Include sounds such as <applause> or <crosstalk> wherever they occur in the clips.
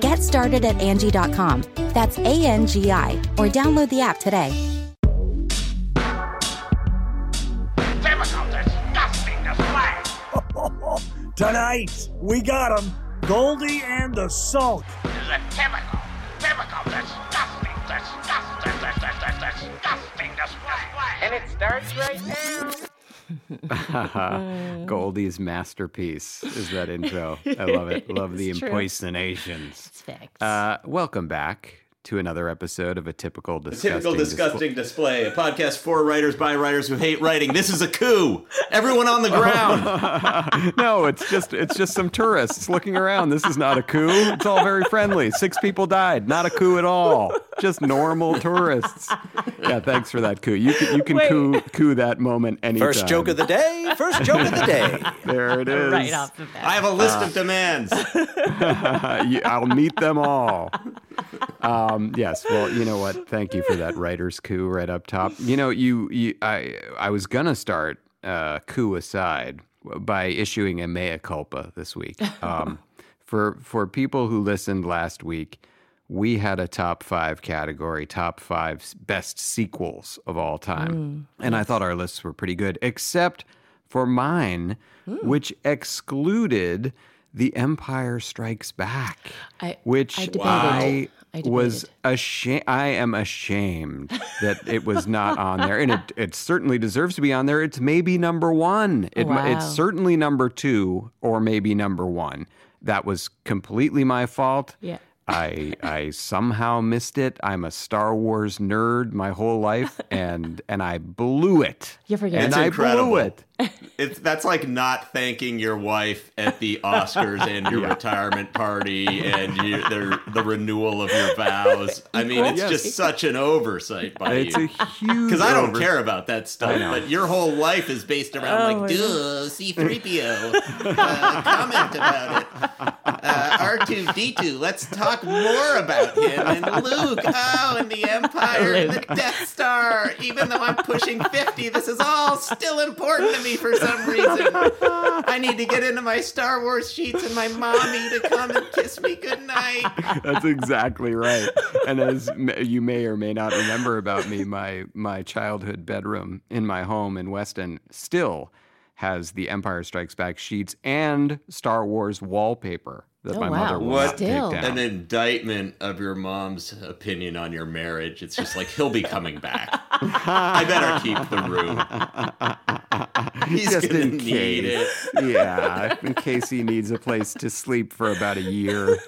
Get started at Angie.com. That's A N G I, or download the app today. Typical disgusting display. <laughs> Tonight, we got him. Goldie and the Sulk. This is a typical, typical disgusting, disgusting, disgusting, disgusting display. And it starts right now. <laughs> Goldie's masterpiece is that intro. I love it. <laughs> Love the impersonations. It's fixed. Uh, welcome back to another episode of a typical disgusting. Typical disgusting display. A podcast for writers by writers who hate writing. This is a coup. Everyone on the ground. <laughs> no, it's just it's just some tourists looking around. This is not a coup. It's all very friendly. Six people died. Not a coup at all. Just normal tourists. Yeah, thanks for that coup. You can you can Wait. coup coup that moment anytime. First joke of the day. First joke of the day. There it is. right off the bat. I have a list of demands. <laughs> I'll meet them all. Um, yes. Well, you know what? Thank you for that writer's coup right up top. You know, you, you I, I was gonna start uh, coup aside by issuing a mea culpa this week. <laughs> Um, for for people who listened last week, we had a top five category, top five best sequels of all time, and I thought our lists were pretty good, except for mine, which excluded The Empire Strikes Back I- which I. I, I was ashamed. I am ashamed that it was not on there, and it it certainly deserves to be on there. It's maybe number one. It, Wow. It's certainly number two, or maybe number one. That was completely my fault. Yeah. I I somehow missed it. I'm a Star Wars nerd my whole life, <laughs> and and I blew it. You forget. and It's I incredible. blew it. It's that's like not thanking your wife at the Oscars and your <laughs> retirement party and your, their, the renewal of your vows. I mean, it's Yes. just such an oversight by It's a huge. Because I don't over- care about that stuff, but your whole life is based around Oh, like, my duh, C-3PO, uh, comment about it. Uh, R2-D2, let's talk more about him. And <laughs> Luke, oh, and the Empire, and the Death Star. Even though I'm pushing 50, this is all still important to me for some reason. I need to get into my Star Wars sheets and my mommy to come and kiss me goodnight. That's exactly right. And as you may or may not remember about me, my my childhood bedroom in my home in Weston still has the Empire Strikes Back sheets and Star Wars wallpaper that Oh, my wow. mother will What? not take Still. down. An indictment of your mom's opinion on your marriage. It's just like he'll be coming back. I better keep the room. <laughs> He's Just gonna in need case. yeah, in case he needs a place to sleep for about a year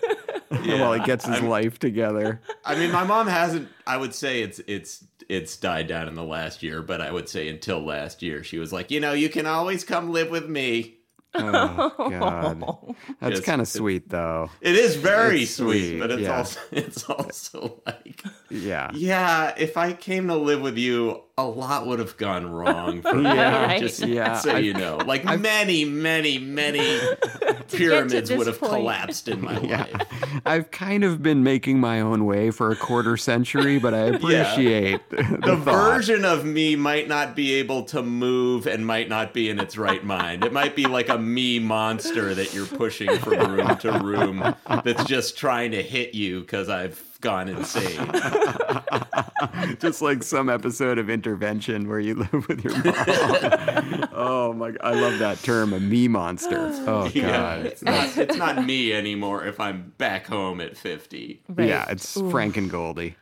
while he gets his I'm- life together. I mean, my mom hasn't. I would say it's it's it's died down in the last year, but I would say until last year, she was like, you know, you can always come live with me. Oh <laughs> God, <laughs> that's Just- kind of sweet though. It is very It's sweet, sweet, but it's yeah. also <laughs> it's also like, Yeah. yeah, if I came to live with you, a lot would have gone wrong for <laughs> me. Yeah, Right. Just yeah. so I've- you know, like many, many, many <laughs> pyramids would have point. collapsed in my <laughs> Yeah. life. I've kind of been making my own way for a quarter century, but I appreciate the, The version of me might not be able to move and might not be in its right mind. It might be like a me monster that you're pushing from room to room that's just trying to hit you because I've gone insane. <laughs> Just like some episode of Intervention where you live with your mom. <laughs> oh my! I love that term, a me monster. Oh <laughs> god. Yeah, it's not, it's not me anymore if I'm back home at 50. Yeah, it's Frank and Goldie.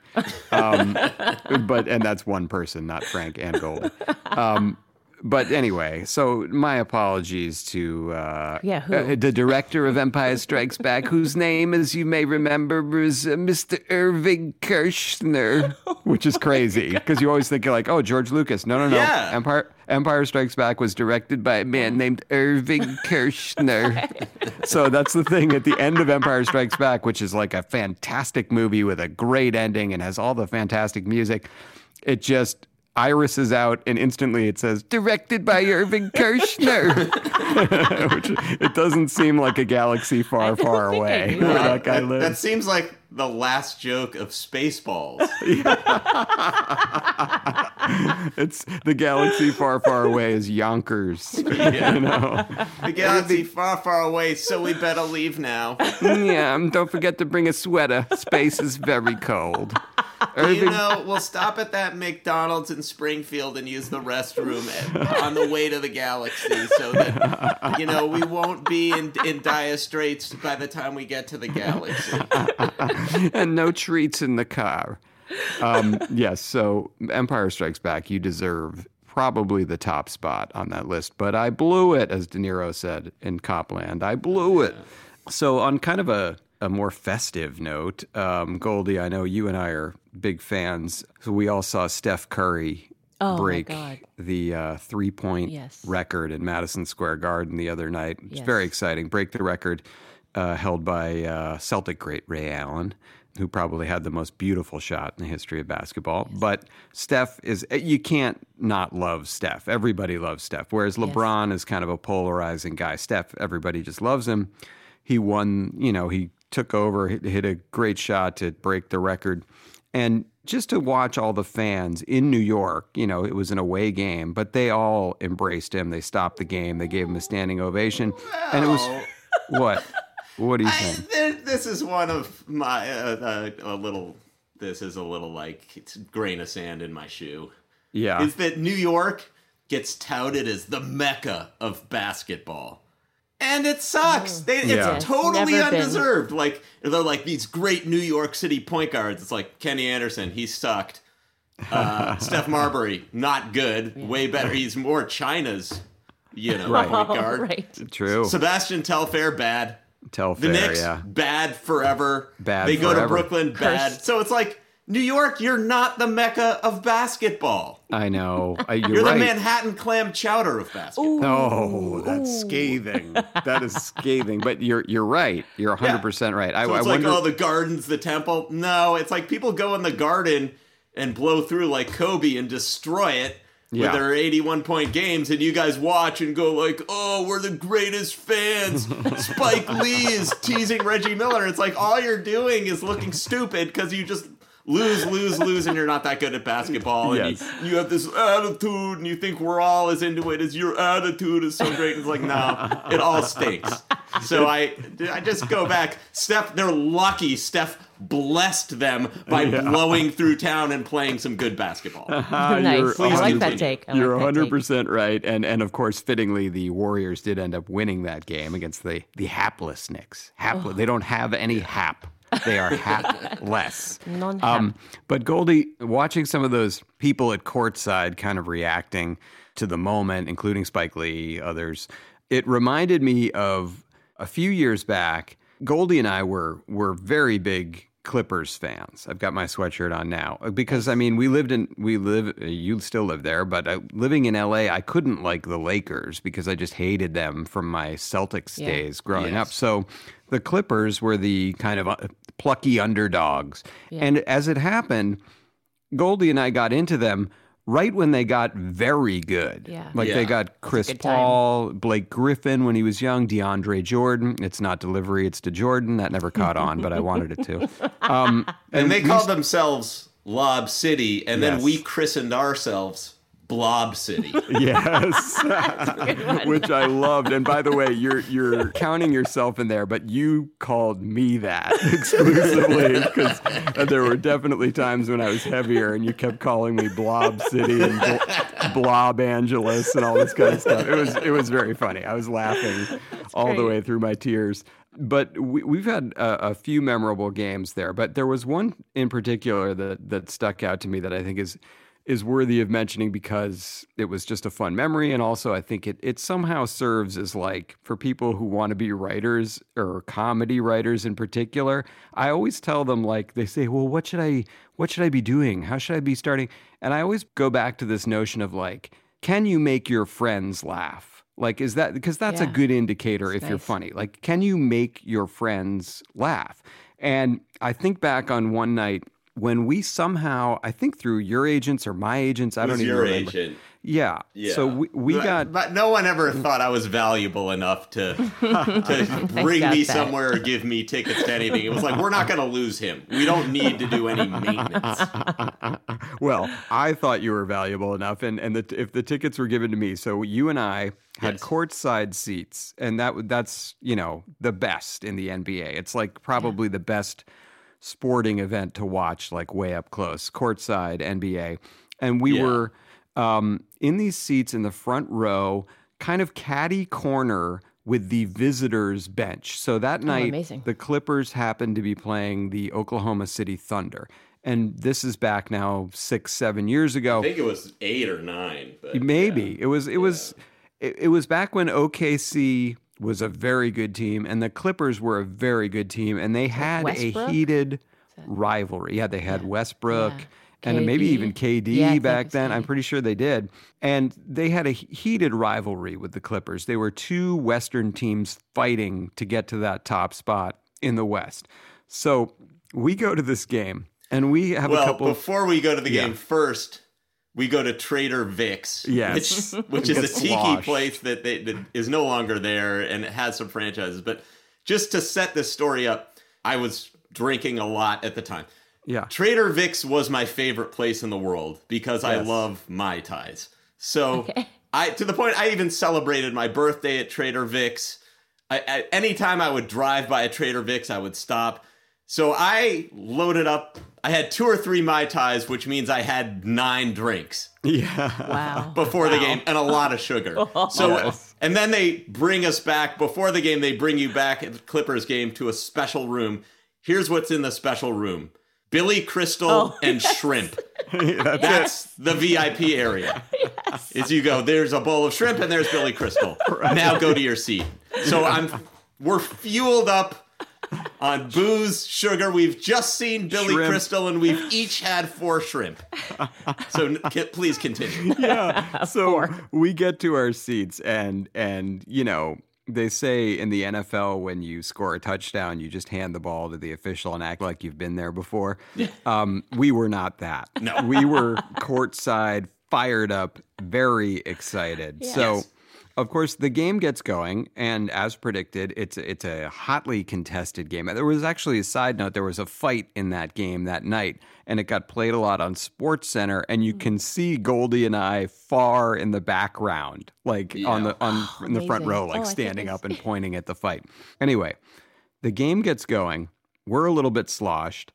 Um, but and that's one person, not Frank and Goldie. Um, but anyway, so my apologies to uh, Yeah, uh, the director of Empire Strikes Back, whose name, as you may remember, was uh, Mr. Irving Kershner, <laughs> which is crazy because you always think you're like, oh, George Lucas. No, no, no. Yeah. Empire Empire Strikes Back was directed by a man named Irving <laughs> Kershner. so that's the thing at the end of Empire Strikes Back, which is like a fantastic movie with a great ending and has all the fantastic music. It just Iris is out and instantly it says directed by Irving <laughs> Kershner, <laughs> <laughs> which it doesn't seem like a galaxy far, far away where that. that guy lives. that seems like the last joke of Spaceballs. <laughs> It's the galaxy far, far away is Yonkers. <laughs> Yeah. you know. The galaxy far, far away, so we better leave now. <laughs> yeah, um, don't forget to bring a sweater. Space is very cold. You know, we'll stop at that McDonald's in Springfield and use the restroom at, on the way to the galaxy so that, you know, we won't be in, in dire straits by the time we get to the galaxy. <laughs> and no treats in the car. Um, yes, so Empire Strikes Back, you deserve probably the top spot on that list, but I blew it, as De Niro said in Cop Land. I blew it. So, on kind of a, a more festive note, um, Goldie, I know you and I are big fans. So, we all saw Steph Curry Oh, break the uh, three point Yes. record in Madison Square Garden the other night. It's Yes. very exciting. Break the record uh, held by uh, Celtic great Ray Allen, who probably had the most beautiful shot in the history of basketball. But Steph is, eh, you can't not love Steph. Everybody loves Steph. Whereas LeBron is kind of a polarizing guy. Steph, everybody just loves him. He won, you know, he took over, hit, hit a great shot to break the record. And just to watch all the fans in New York, you know, it was an away game, but they all embraced him. They stopped the game. They gave him a standing ovation. And it was what? What do you I, saying? there, this is one of my, uh, uh, a little, this is a little like, it's grain of sand in my shoe. Yeah. is that New York gets touted as the mecca of basketball. And it sucks. They, it's Yeah. It's totally never been. undeserved. Like they're like these great New York City point guards. It's like Kenny Anderson, he sucked. Uh, <laughs> Steph Marbury, not good. Way better. He's more China's, you know, point guard. Oh, <laughs> right. True. Sebastian Telfair, bad. Tell The Knicks, yeah. bad forever. Bad They go to. Brooklyn, bad. Cursed. So it's like New York, you're not the mecca of basketball. I know. <laughs> Uh, You're, You're right. the Manhattan clam chowder of basketball. Oh, that's scathing. that is scathing. But you're you're right. You're 100 percent right. I, So I it's like, wonder. oh, the garden's the temple. No, it's like people go in the garden and blow through like Kobe and destroy it Yeah. with their 81 point games, and you guys watch and go like, oh, we're the greatest fans. <laughs> Spike Lee is teasing Reggie Miller. It's like all you're doing is looking stupid because you just lose, lose, lose, and you're not that good at basketball. And Yes. you, you have this attitude, and you think we're all as into it as your attitude is so great. It's like, no, it all stinks. So I, I just go back. Steph, they're lucky. Steph blessed them by blowing through town and playing some good basketball. <laughs> Nice. you're- I like that take. I You're like that 100 take. percent right, and and of course, fittingly, the Warriors did end up winning that game against the the hapless Knicks. Hapless. They don't have any hap. They are <laughs> hapless. Non-hap. Um, but Goldie, watching some of those people at courtside kind of reacting to the moment, including Spike Lee, others, it reminded me of a few years back. Goldie and I were were very big Clippers fans. I've got my sweatshirt on now because I mean we lived in we live you still live there, but uh, living in LA, I couldn't like the Lakers because I just hated them from my Celtics Yeah. days growing Yes. up. So the Clippers were the kind of uh, plucky underdogs. And as it happened, Goldie and I got into them right when they got very good. Yeah. Like Yeah. they got Chris good time. Paul, Blake Griffin when he was young, DeAndre Jordan. It's not delivery, it's to Jordan. That never caught on, but I wanted it to. <laughs> Um, And they we called themselves Lob City, and then we christened ourselves Blob City. <laughs> <laughs> Yes, <laughs> which I loved. And by the way, you're you're counting yourself in there, but you called me that exclusively because there were definitely times when I was heavier, and you kept calling me Blob City and Bl- Blob Angeles and all this kind of stuff. It was it was very funny. I was laughing all the way through my tears. But we, we've had a, a few memorable games there. But there was one in particular that that stuck out to me that I think is is worthy of mentioning because it was just a fun memory. And also I think it it somehow serves as like for people who want to be writers or comedy writers in particular I always tell them like they say well what should I what should I be doing? How should I be starting? And I always go back to this notion of like can you make your friends laugh? Like is that because that's a good indicator if you're funny. Like can you make your friends laugh? And I think back on one night when we somehow, I think through your agents or my agents, I don't Who's even your remember. agent? Yeah. Yeah. So we, we but, got but no one ever mm. thought I was valuable enough to <laughs> to bring me that. somewhere or give me tickets to anything. It was like we're not going to lose him. We don't need to do any maintenance. <laughs> well, I thought you were valuable enough, and and the, if the tickets were given to me, so you and I had Yes. courtside seats, and that that's you know the best in the NBA. It's like probably the best sporting event to watch, like way up close, courtside NBA, and we Yeah. were um, in these seats in the front row, kind of caddy corner with the visitors bench. So that night, amazing. the Clippers happened to be playing the Oklahoma City Thunder. And this is back now six, seven years ago. I think it was eight or nine. But Maybe it was. It was. It, it was back when OKC was a very good team, and the Clippers were a very good team, and they had Westbrook? a heated rivalry. Yeah, they had Westbrook. Yeah. And maybe even KD Yeah, back it's then. I'm pretty sure they did. And they had a heated rivalry with the Clippers. They were two Western teams fighting to get to that top spot in the West. So we go to this game, and we have a Well, couple. before we go to the Yeah. game, first we go to Trader Vic's, Yes. which <laughs> which is a tiki sloshed. place that, they, that is no longer there and it has some franchises. But just to set this story up, I was drinking a lot at the time. yeah. Trader Vic's was my favorite place in the world because I love Mai Tais. So I to the point I even celebrated my birthday at Trader Vic's. I, I, anytime I would drive by a Trader Vic's, I would stop. So I loaded up. I had two or three Mai Tais, which means I had nine drinks Yeah. Wow. before the game and a lot of sugar. <laughs> Oh. So Yes. and then they bring us back before the game. They bring you back at the Clippers game to a special room. Here's what's in the special room: Billy Crystal oh, and shrimp. <laughs> <laughs> That's That's the VIP area. Is you go, there's a bowl of shrimp and there's Billy Crystal. Now go to your seat. So I'm we're fueled up <laughs> on booze, sugar. We've just seen Billy Shrimp. Crystal and we've each had four shrimp. So n- c- please continue. <laughs> yeah. <laughs> So we get to our seats, and and you know they say in the NFL when you score a touchdown, you just hand the ball to the official and act like you've been there before. Um, we were not that. No. we were courtside, fired up, very excited. So. Of course, the game gets going, and as predicted, it's it's a hotly contested game. There was actually a side note: there was a fight in that game that night, and it got played a lot on Sports Center, and you can see Goldie and I far in the background, like on the on <gasps> in the front row, Oh, like think standing up and <laughs> pointing at the fight. Anyway, the game gets going. We're a little bit sloshed.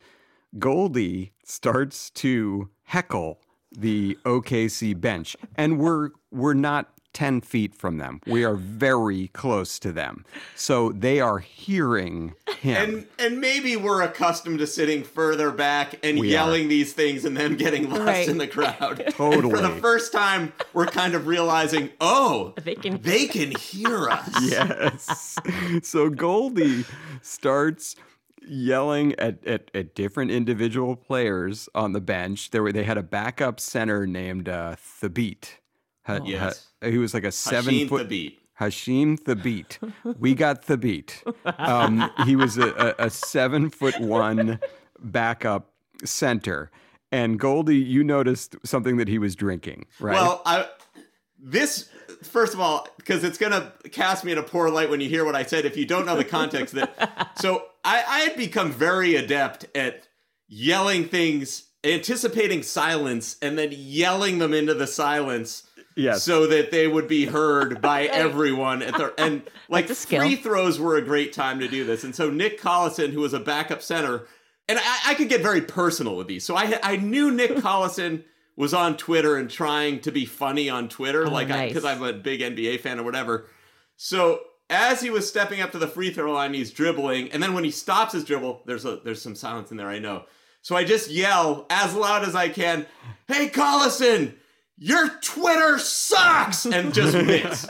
Goldie starts to heckle the OKC bench, and we're we're not ten feet from them. We are very close to them, so they are hearing him. And and maybe we're accustomed to sitting further back and We yelling these things and then getting lost Right. in the crowd. <laughs> And Totally. for the first time, we're kind of realizing, oh, They can- they can hear us. <laughs> yes. So Goldie starts yelling at, at, at different individual players on the bench. There were they had a backup center named uh, Thabeet. Ha- Yes. ha- he was like a seven Hasheem foot Thabeet. Hasheem Thabeet. We got Thabeet. Um, he was a, a, a seven foot one backup center. And Goldie, you noticed something that he was drinking, right? Well, I this first of all because it's gonna cast me in a poor light when you hear what I said. If you don't know the context, that <laughs> so I, I had become very adept at yelling things anticipating silence and then yelling them into the silence. Yes. So that they would be heard by everyone at the and <laughs> like That's a skill. free throws were a great time to do this. And so Nick Collison, who was a backup center, and I, I could get very personal with these. So I I knew Nick <laughs> Collison was on Twitter and trying to be funny on Twitter, Oh, like nice. because I'm a big NBA fan or whatever. So as he was stepping up to the free throw line, he's dribbling, and then when he stops his dribble, there's a there's some silence in there. I know. So I just yell as loud as I can, "Hey Collison, your Twitter sucks!" and just <laughs> miss.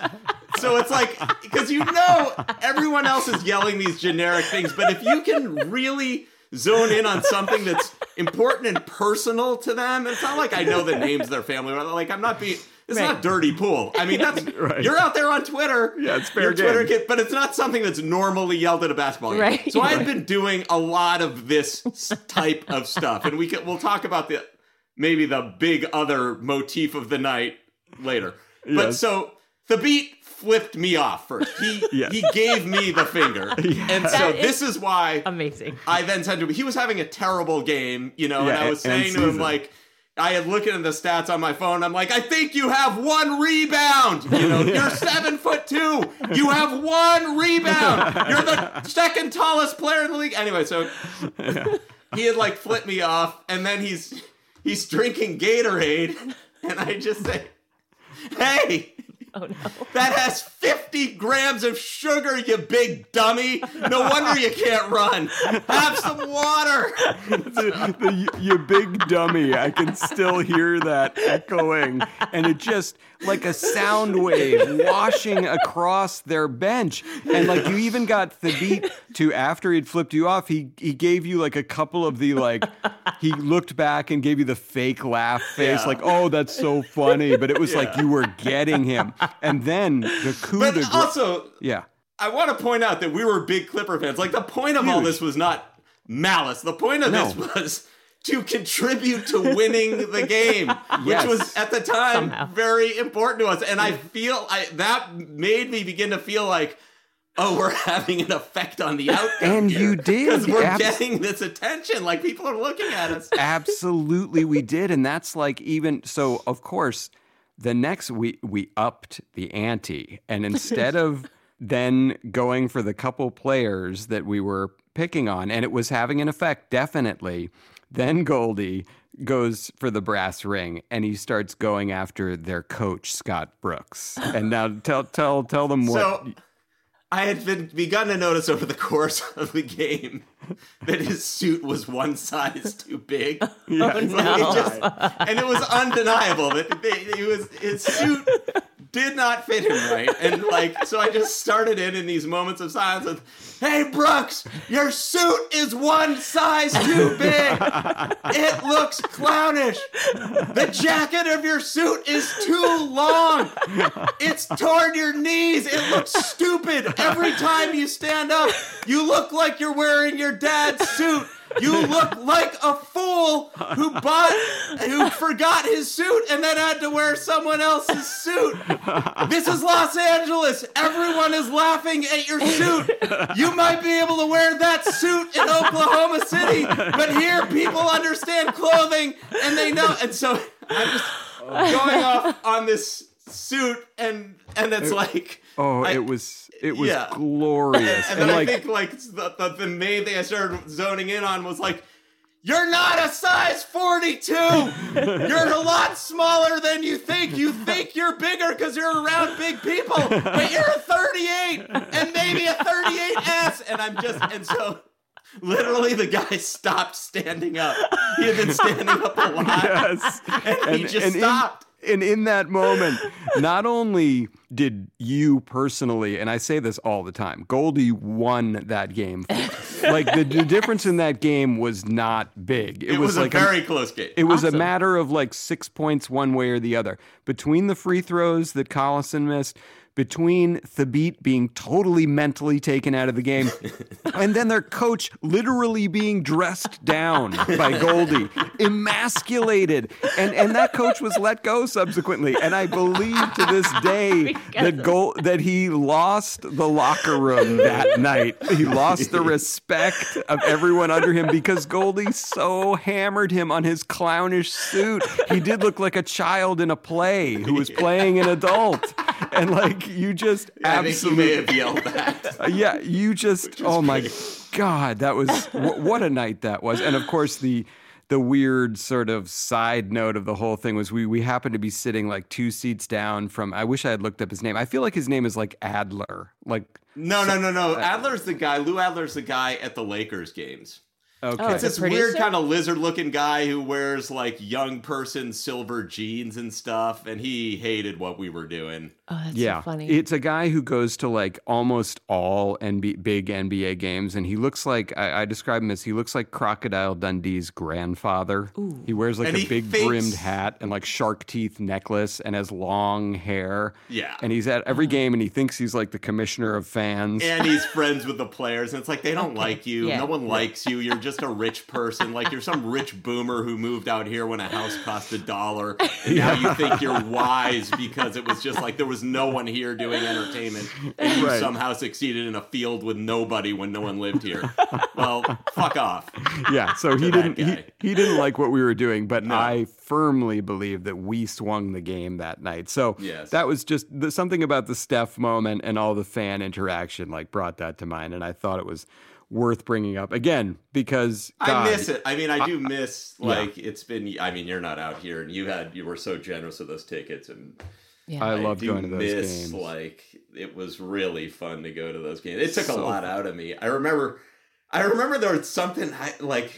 So it's like because you know everyone else is yelling these generic things, but if you can really zone in on something that's important and personal to them, it's not like I know the names of their family. Like I'm not being. It's Right. not dirty pool. I mean, that's <laughs> Right. you're out there on Twitter. Yeah, it's fair Your Twitter kid, but it's not something that's normally yelled at a basketball game. Right. So I had been doing a lot of this type of stuff, and we can we'll talk about the maybe the big other motif of the night later. But so Thabeet flipped me off first. He <laughs> Yes. he gave me the finger, <laughs> and so That this is is why Amazing. I then said to him, he was having a terrible game, you know, and I was and saying to him, like, I had looking at the stats on my phone. I'm like, I think you have one rebound. You know, <laughs> you're seven foot two. You have one rebound. You're the second tallest player in the league. Anyway, so he had like flipped me off, and then he's he's drinking Gatorade, and I just say, Hey, Oh no. that has 50 grams of sugar, you big dummy. No wonder you can't run. Have some water. the, the, you big dummy. I can still hear that echoing. And it just like a <laughs> sound wave washing across their bench. And like you even got Thabeet to after he'd flipped you off, he he gave you like a couple of the like he looked back and gave you the fake laugh face, Yeah. like, oh, that's so funny. But it was like you were getting him. And then the coup But de also, yeah. I want to point out that we were big Clipper fans. Like, the point of all this was not malice. The point of No. this was to contribute to winning the game, which Yes. was at the time Somehow. very important to us. And I feel I, that made me begin to feel like, oh, we're <laughs> having an effect on the outcome. And you did. because we're Abs- getting this attention. Like people are looking at us. Absolutely, we did, and that's like even so. Of course, the next we we upped the ante, and instead <laughs> of then going for the couple players that we were picking on, and it was having an effect, definitely. Then Goldie goes for the brass ring, and he starts going after their coach Scott Brooks. And now <laughs> tell tell tell them what. So I had been begun to notice over the course <laughs> of the game that his suit was one size too big. Yes. It's like it just- and it was undeniable that it was his suit did not fit him right. And like so I just started in in these moments of silence with, Hey Brooks, your suit is one size too big. It looks clownish. The jacket of your suit is too long. It's torn your knees. It looks stupid. Every time you stand up, you look like you're wearing your dad's suit. You look like a fool who bought, who forgot his suit and then had to wear someone else's suit. This is Los Angeles. Everyone is laughing at your suit. You might be able to wear that suit in Oklahoma City, but here people understand clothing and they know. And so I'm just going off on this suit, and and it's like, oh, I- it was it was yeah. <laughs> glorious, and and, then like I think like the, the, the main thing I started zoning in on was like, you're not a size 42. <laughs> You're a lot smaller than you think. You think you're bigger because you're around big people, but you're a 38 and maybe a 38S. And I'm just and so. Literally, the guy stopped standing up. He had been standing up a lot, <laughs> yes. and, he just in- stopped. And in that moment, <laughs> not only did you personally, and I say this all the time, Goldie won that game. <laughs> like the, the difference in that game was not big. It, It, was, like a very close game. it was a matter of like six points one way or the other. Between the free throws that Collison missed, between Thabeet being totally mentally taken out of the game <laughs> and then their coach literally being dressed down by Goldie, emasculated. And and that coach was let go subsequently. And I believe to this <laughs> day that Gold that he lost the locker room that night. He lost the respect of everyone under him because Goldie so hammered him on his clownish suit. He did look like a child in a play who was playing an adult. And like you just <laughs> I think you may absolutely have yelled that. uh, <laughs> yeah, you just oh my god, that was <laughs> wh- what a night that was. And of course the the weird sort of side note of the whole thing was we we happened to be sitting like two seats down from I wish I had looked up his name. I feel like his name is like Adler. Like No, no, no, uh, no. Adler's the guy. Lou Adler's the guy at the Lakers games. okay. Oh, It's this weird kind of lizard looking guy who wears like young person silver jeans and stuff, and he hated what we were doing. Oh, that's yeah, so funny. it's a guy who goes to like almost all NB- big NBA games, and he looks like I, I describe him as he looks like Crocodile Dundee's grandfather. He wears like And a big fakes- brimmed hat and like shark teeth necklace, and has long hair. Yeah. and he's at every game, and he thinks he's like the commissioner of fans. And he's friends with the players, and it's like they don't like you. Yeah. No one likes you. You're just a rich person. Like you're some rich boomer who moved out here when a house cost a dollar. <laughs> And now you think you're wise because it was just like there was no one here doing entertainment, and you Right. somehow succeeded in a field with nobody when no one lived here. Well, fuck off. yeah, so he didn't he, he didn't like what we were doing, but No. I firmly believe that we swung the game that night. So Yes. that was just the, something about the Steph moment and all the fan interaction like brought that to mind, and I thought it was worth bringing up again because I miss it. I mean, I do miss like it's been. I mean, you're not out here, and you had you were so generous with those tickets, and yeah. I love going to those miss, games. Like it was really fun to go to those games. It took a So lot out of me. I remember, I remember there was something I, like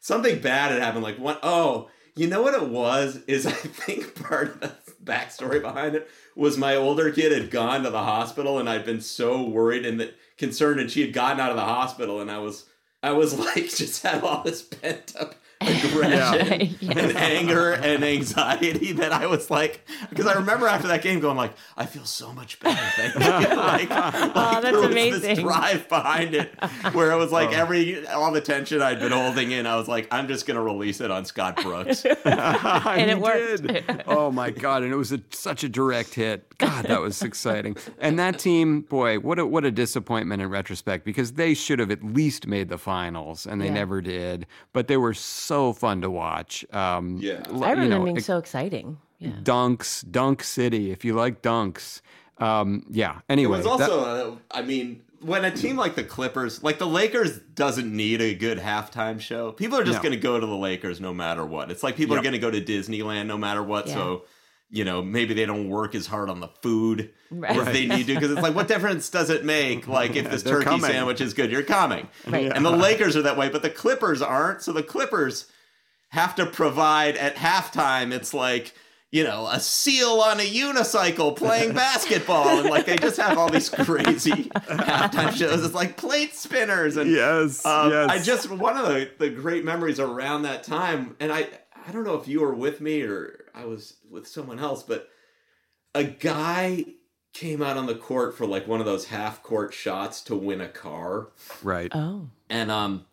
something bad had happened. Like one, oh, you know what it was? Is I think part of the backstory behind it was my older kid had gone to the hospital, and I'd been so worried and that concerned, and she had gotten out of the hospital, and I was. I was <laughs> like, just had all this pent up aggression <laughs> Yeah. <laughs> and anger and anxiety that I was like, because I remember after that game going like, I feel so much better. Thank you. <laughs> like, like Oh, that's there was This amazing. drive behind it where it was like Oh. every all the tension I'd been holding in, I was like, I'm just gonna release it on Scott Brooks. And it You worked. did. oh my god! And it was a, such a direct hit. God, that was exciting. And that team, boy, what a what a disappointment in retrospect because they should have at least made the finals, and they Yeah. never did. But they were so fun to watch. Um, Yeah. I remember you know, being ex- so exciting. Yeah. dunks, Dunk City. If you like dunks, um, yeah. It Anyway, was that- also, uh, I mean, when a team like the Clippers, like the Lakers, doesn't need a good halftime show. People are just No. going to go to the Lakers no matter what. It's like people are going to go to Disneyland no matter what. Yeah. So, you know, maybe they don't work as hard on the food Right. as they need to because it's like, what difference does it make? Like, if this turkey coming. sandwich is good, you're coming. Right. And the Lakers are that way, but the Clippers aren't. So the Clippers have to provide at halftime. It's like you know a seal on a unicycle playing <laughs> basketball, and like they just have all these crazy halftime shows. It's like plate spinners and yes, um, yes. I just one of the, the great memories around that time, and I I don't know if you were with me or I was with someone else, but a guy came out on the court for like one of those half court shots to win a car. Right. Oh. and um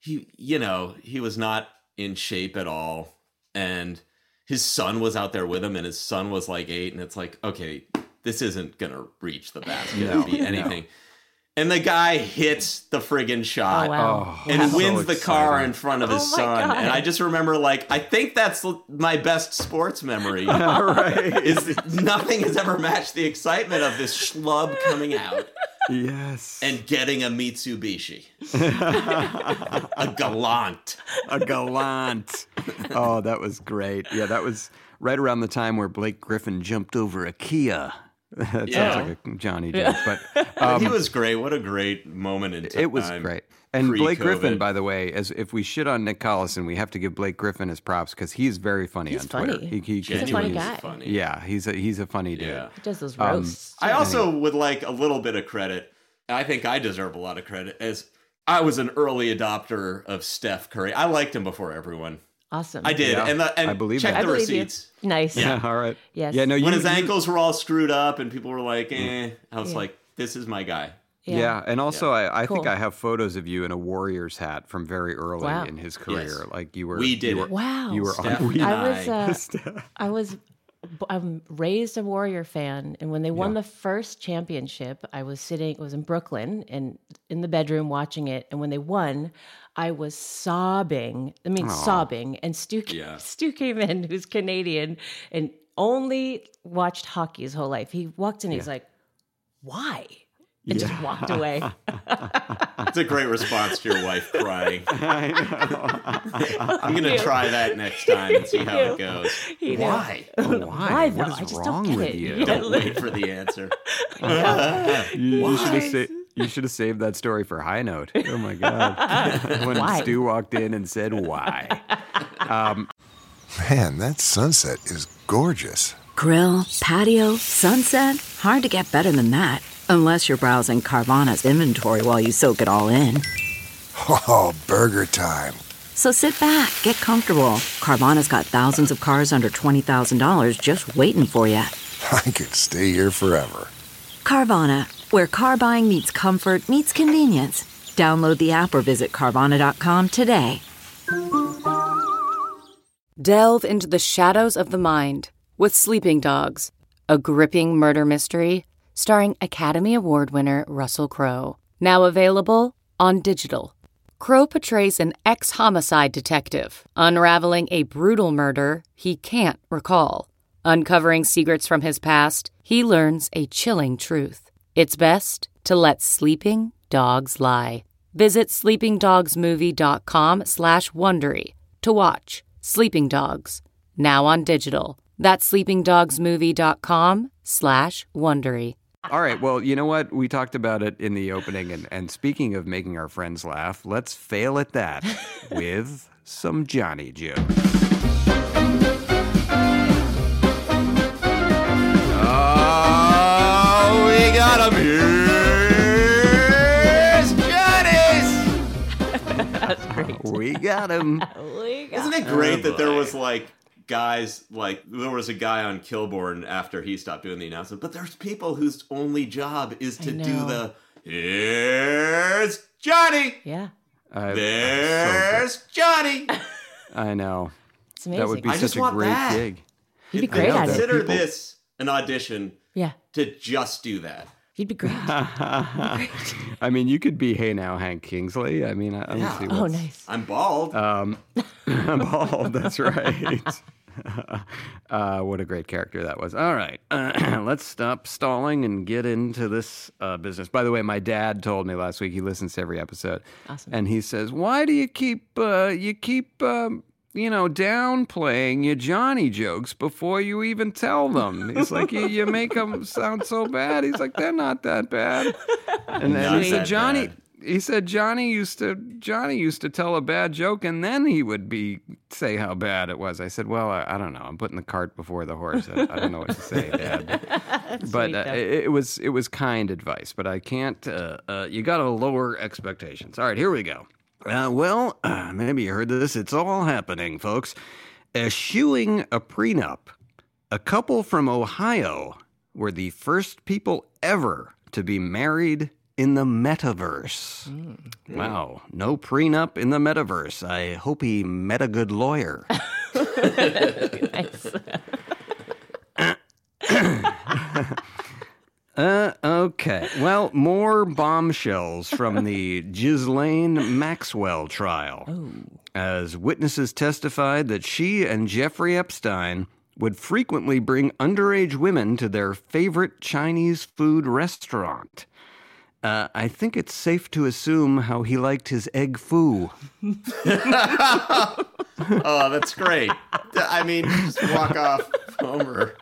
he you know he was not in shape at all. And his son was out there with him and his son was like eight and it's like okay this isn't gonna reach the basket <laughs> No, or be <laughs> anything and the guy hits the friggin' shot Oh, wow. Oh, and so wins the car in front of oh his Oh son God. and i just remember like i think that's my best sports memory <laughs> right. is nothing has ever matched the excitement of this schlub coming out yes. and getting a Mitsubishi. a Galant. a Galant. oh, that was great. Yeah, that was right around the time where Blake Griffin jumped over a Kia. <laughs> that Yeah. sounds like a Johnny joke, but <laughs> um, he was great. What a great moment in time. it was great. And Blake pre-COVID. Griffin, by the way, as if we shit on Nick Collison, we have to give Blake Griffin his props because he's very funny He's on Twitter. funny. He, he He's a funny Genuinely guy. funny. Yeah, he's a he's a funny dude. Yeah. He does those Um, roasts. I also would like a little bit of credit. I think I deserve a lot of credit as I was an early adopter of Steph Curry. I liked him before everyone. Awesome. I did, Yeah, and the, and I believe check that. I the believe you. receipts. Nice. Yeah. All right. Yes. Yeah. No. You, When his you- ankles were all screwed up, and people were like, Mm. "Eh," I was Yeah. like, "This is my guy." Yeah. and also I, I think I have photos of you in a Warriors hat from very early Wow. in his career. Like you were. We did you were, it. Wow. You were Steph on. We, I was uh, <laughs> I was I'm raised a Warrior fan, and when they won the first championship, I was sitting. It was in Brooklyn and in the bedroom watching it. And when they won, I was sobbing. I mean, sobbing. And Stu Yeah. <laughs> Stu came in, who's Canadian, and only watched hockey his whole life. He walked in, he's like, "Why?" And just walked away. <laughs> It's a great response to your wife crying. <laughs> I'm gonna try that next time and see how it goes. He knew. Why? Why? Why? What is I just wrong don't get with it. you? Don't wait for the answer. You, you should have sa- you should have saved that story for high note. Oh my god! <laughs> when Why? Stu walked in and said, "Why?" Um, Man, that sunset is gorgeous. Grill, patio, sunset. Hard to get better than that. Unless you're browsing Carvana's inventory while you soak it all in. Oh, burger time. So sit back, get comfortable. Carvana's got thousands of cars under $20,000 just waiting for you. I could stay here forever. Carvana, where car buying meets comfort, meets convenience. Download the app or visit Carvana.com today. Delve into the shadows of the mind with Sleeping Dogs, a gripping murder mystery starring Academy Award winner Russell Crowe. Now available on digital. Crowe portrays an ex homicide detective unraveling a brutal murder he can't recall. Uncovering secrets from his past, he learns a chilling truth. It's best to let sleeping dogs lie. Visit sleepingdogsmovie.com slash Wondery to watch Sleeping Dogs, now on digital. That's sleepingdogsmovie.com slash Wondery. All right. Well, you know what? We talked about it in the opening, and, and speaking of making our friends laugh, let's fail at that <laughs> with some Johnny jokes. Great. <laughs> We got him. Isn't it great that there oh, was like guys like there was a guy on Kilborn after he stopped doing the announcement, but there's people whose only job is to do know. the here's Johnny. Yeah, I, There's Johnny. <laughs> I know. it's amazing. That would be I just such a want great that. gig. You'd be great know at it. Consider people- this an audition Yeah, to just do that. You'd be great. <laughs> I mean, you could be Hey Now Hank Kingsley. I mean, I, I don't see oh, what's... nice. I'm bald. Um, <laughs> I'm bald. That's right. <laughs> uh, what a great character that was. All right, <clears throat> let's stop stalling and get into this uh, business. By the way, my dad told me last week he listens to every episode, Awesome. and he says, "Why do you keep uh, you keep um, you know downplaying your Johnny jokes before you even tell them?" He's like, "You, you make them sound so bad." He's like, "They're not that bad." And then he said, "Johnny." bad. He said Johnny used to Johnny used to tell a bad joke and then he would be say how bad it was. I said, "Well, I, I don't know. I'm putting the cart before the horse. I, I don't know what to say, Dad." <laughs> but sweet, uh, it, it was it was kind advice. But I can't. Uh, uh, you got to lower expectations. All right, here we go. Uh, well, uh, <clears throat> maybe you heard this. It's all happening, folks. Eschewing a prenup. A couple from Ohio were the first people ever to be married in the metaverse. Wow, no prenup in the metaverse. I hope he met a good lawyer. <laughs> <laughs> nice. <laughs> Uh, okay. Well, more bombshells from the Ghislaine Maxwell trial. As witnesses testified that she and Jeffrey Epstein would frequently bring underage women to their favorite Chinese food restaurant. Uh, I think it's safe to assume how he liked his egg foo. <laughs> oh, that's great. I mean, just walk off Homer.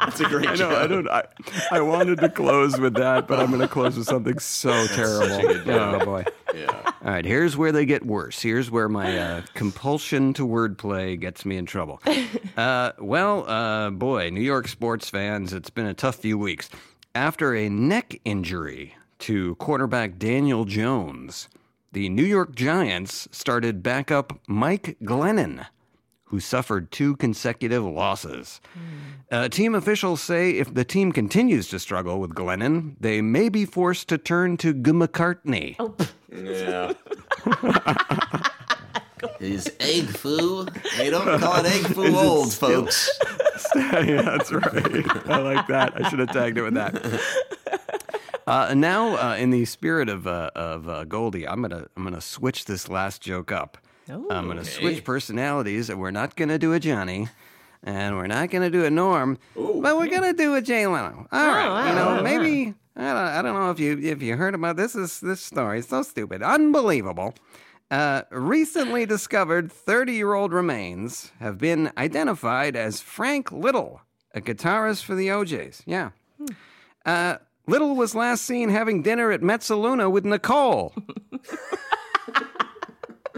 That's a great I know. joke. I don't. I, I wanted to close with that, but I'm going to close with something so terrible. good joke. oh boy. Yeah. All right. Here's where they get worse. Here's where my uh, compulsion to wordplay gets me in trouble. <laughs> Uh, well, uh, boy, New York sports fans, it's been a tough few weeks. After a neck injury to quarterback Daniel Jones, the New York Giants started backup Mike Glennon, who suffered two consecutive losses. Uh, team officials say if the team continues to struggle with Glennon, they may be forced to turn to G. McCartney. Yeah. <laughs> Is egg foo? They don't call it egg foo old, folks. <laughs> yeah, that's right. I like that. I should have tagged it with that. Uh, now, uh, in the spirit of uh, of uh, Goldie, I'm gonna I'm gonna switch this last joke up. I'm gonna okay. switch personalities, and we're not gonna do a Johnny, and we're not gonna do a Norm, but we're gonna do a Jay Leno. All right, you know, maybe I don't, I don't know if you if you heard about this is this story. It's so stupid, unbelievable. Uh, recently discovered 30 year old remains have been identified as Frank Little, a guitarist for the O'Jays. Yeah. Uh, Little was last seen having dinner at Mezzaluna with Nicole. <laughs>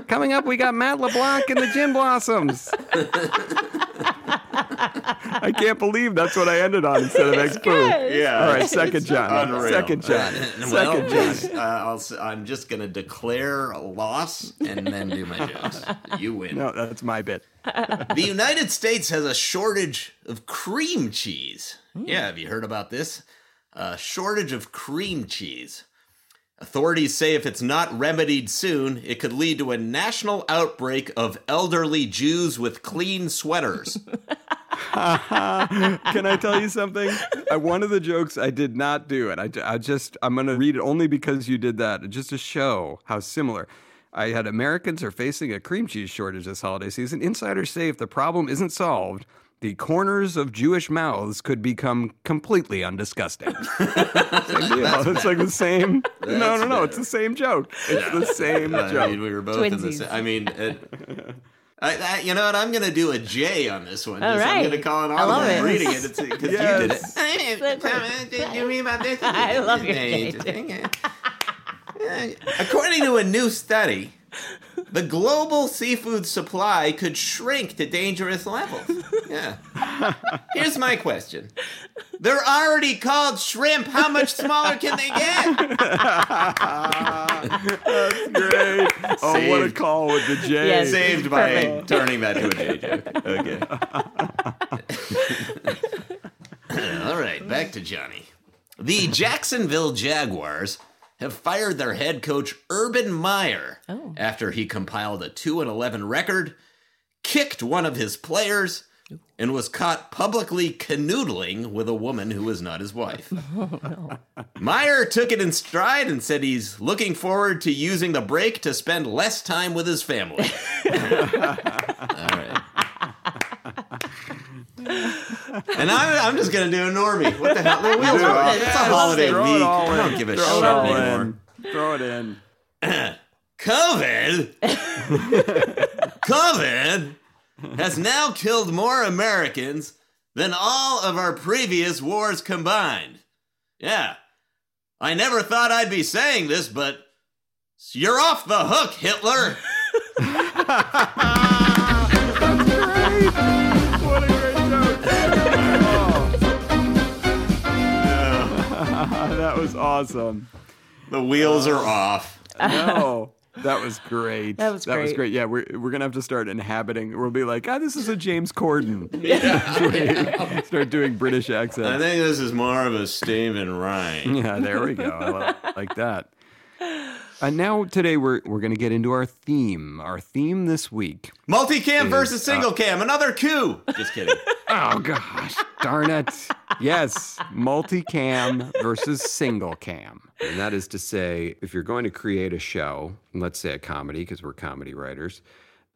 Coming up, we got Matt LeBlanc and the Gin Blossoms. I can't believe that's what I ended on instead of X Poo. Yeah. All right, second John. Unreal. Second John. well, Second John. uh, I'll, s- I'm just going to declare a loss and then do my jokes. You win. No, that's my bit. The United States has a shortage of cream cheese. Yeah, have you heard about this? A shortage of cream cheese. Authorities say if it's not remedied soon, it could lead to a national outbreak of elderly Jews with clean sweaters. <laughs> Can I tell you something? Uh, one of the jokes I did not do, and I, I just, I'm going to read it only because you did that, just to show how similar. I had Americans are facing a cream cheese shortage this holiday season. Insiders say if the problem isn't solved, the corners of Jewish mouths could become completely undisgusting. <laughs> <laughs> same deal. It's like the same. no, no, no. It's the same joke. It's the same I joke. mean, we were both in the Twinsies. same. I mean, it, <laughs> I, I, you know what? I'm going to do a J on this one. All Just- I'm going to call it I on love I'm it. reading it because you did Yes. it. You mean about this? I love your J. According to a new study, the global seafood supply could shrink to dangerous levels. Yeah. Here's my question. They're already called shrimp. How much smaller can they get? That's great. Oh, what a Saved. call with the J. Yes. Saved by Perfect. turning that to a J joke. Okay. <laughs> All right, back to Johnny. The Jacksonville Jaguars have fired their head coach Urban Meyer Oh. after he compiled a 2 and 11 record, kicked one of his players, and was caught publicly canoodling with a woman who was not his wife. <laughs> Oh, Meyer took it in stride and said he's looking forward to using the break to spend less time with his family. <laughs> All right. And I'm, I'm just gonna do a normie. What the hell? The wheels are off. It's a Yes, holiday throw it week. all I don't in. give a Throw shit it all anymore. in. Throw it in. COVID, <laughs> COVID has now killed more Americans than all of our previous wars combined. Yeah, I never thought I'd be saying this, but you're off the hook, Hitler. <laughs> awesome. The wheels are off. No. That was great. That was That was great. great. Yeah, we're, we're gonna have to start inhabiting. We'll be like, ah, this is a James Corden. <laughs> Yeah. <laughs> start doing British accents. I think this is more of a Stephen Ryan. Yeah, there we go. I like that. And now today we're we're gonna get into our theme. Our theme this week. Multicam Is, versus uh, single cam. Another coup. Just kidding. <laughs> Oh gosh, darn it. Yes, multicam versus single cam. And that is to say, if you're going to create a show, let's say a comedy, because we're comedy writers,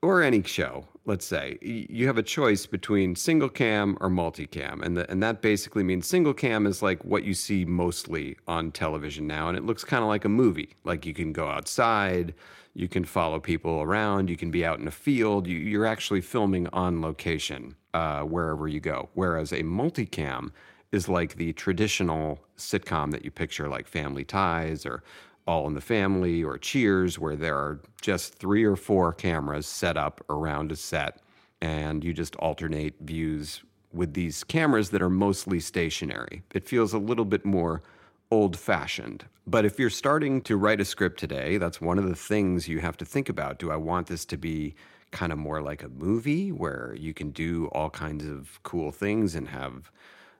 or any show, let's say, you have a choice between single cam or multicam. And, the, and that basically means single cam is like what you see mostly on television now. And it looks kind of like a movie. Like you can go outside, you can follow people around, you can be out in a field, you, you're actually filming on location uh, wherever you go. Whereas a multicam is like the traditional sitcom that you picture, like Family Ties or All in the Family or Cheers, where there are just three or four cameras set up around a set, and you just alternate views with these cameras that are mostly stationary. It feels a little bit more old fashioned. But if you're starting to write a script today, that's one of the things you have to think about. Do I want this to be kind of more like a movie where you can do all kinds of cool things and have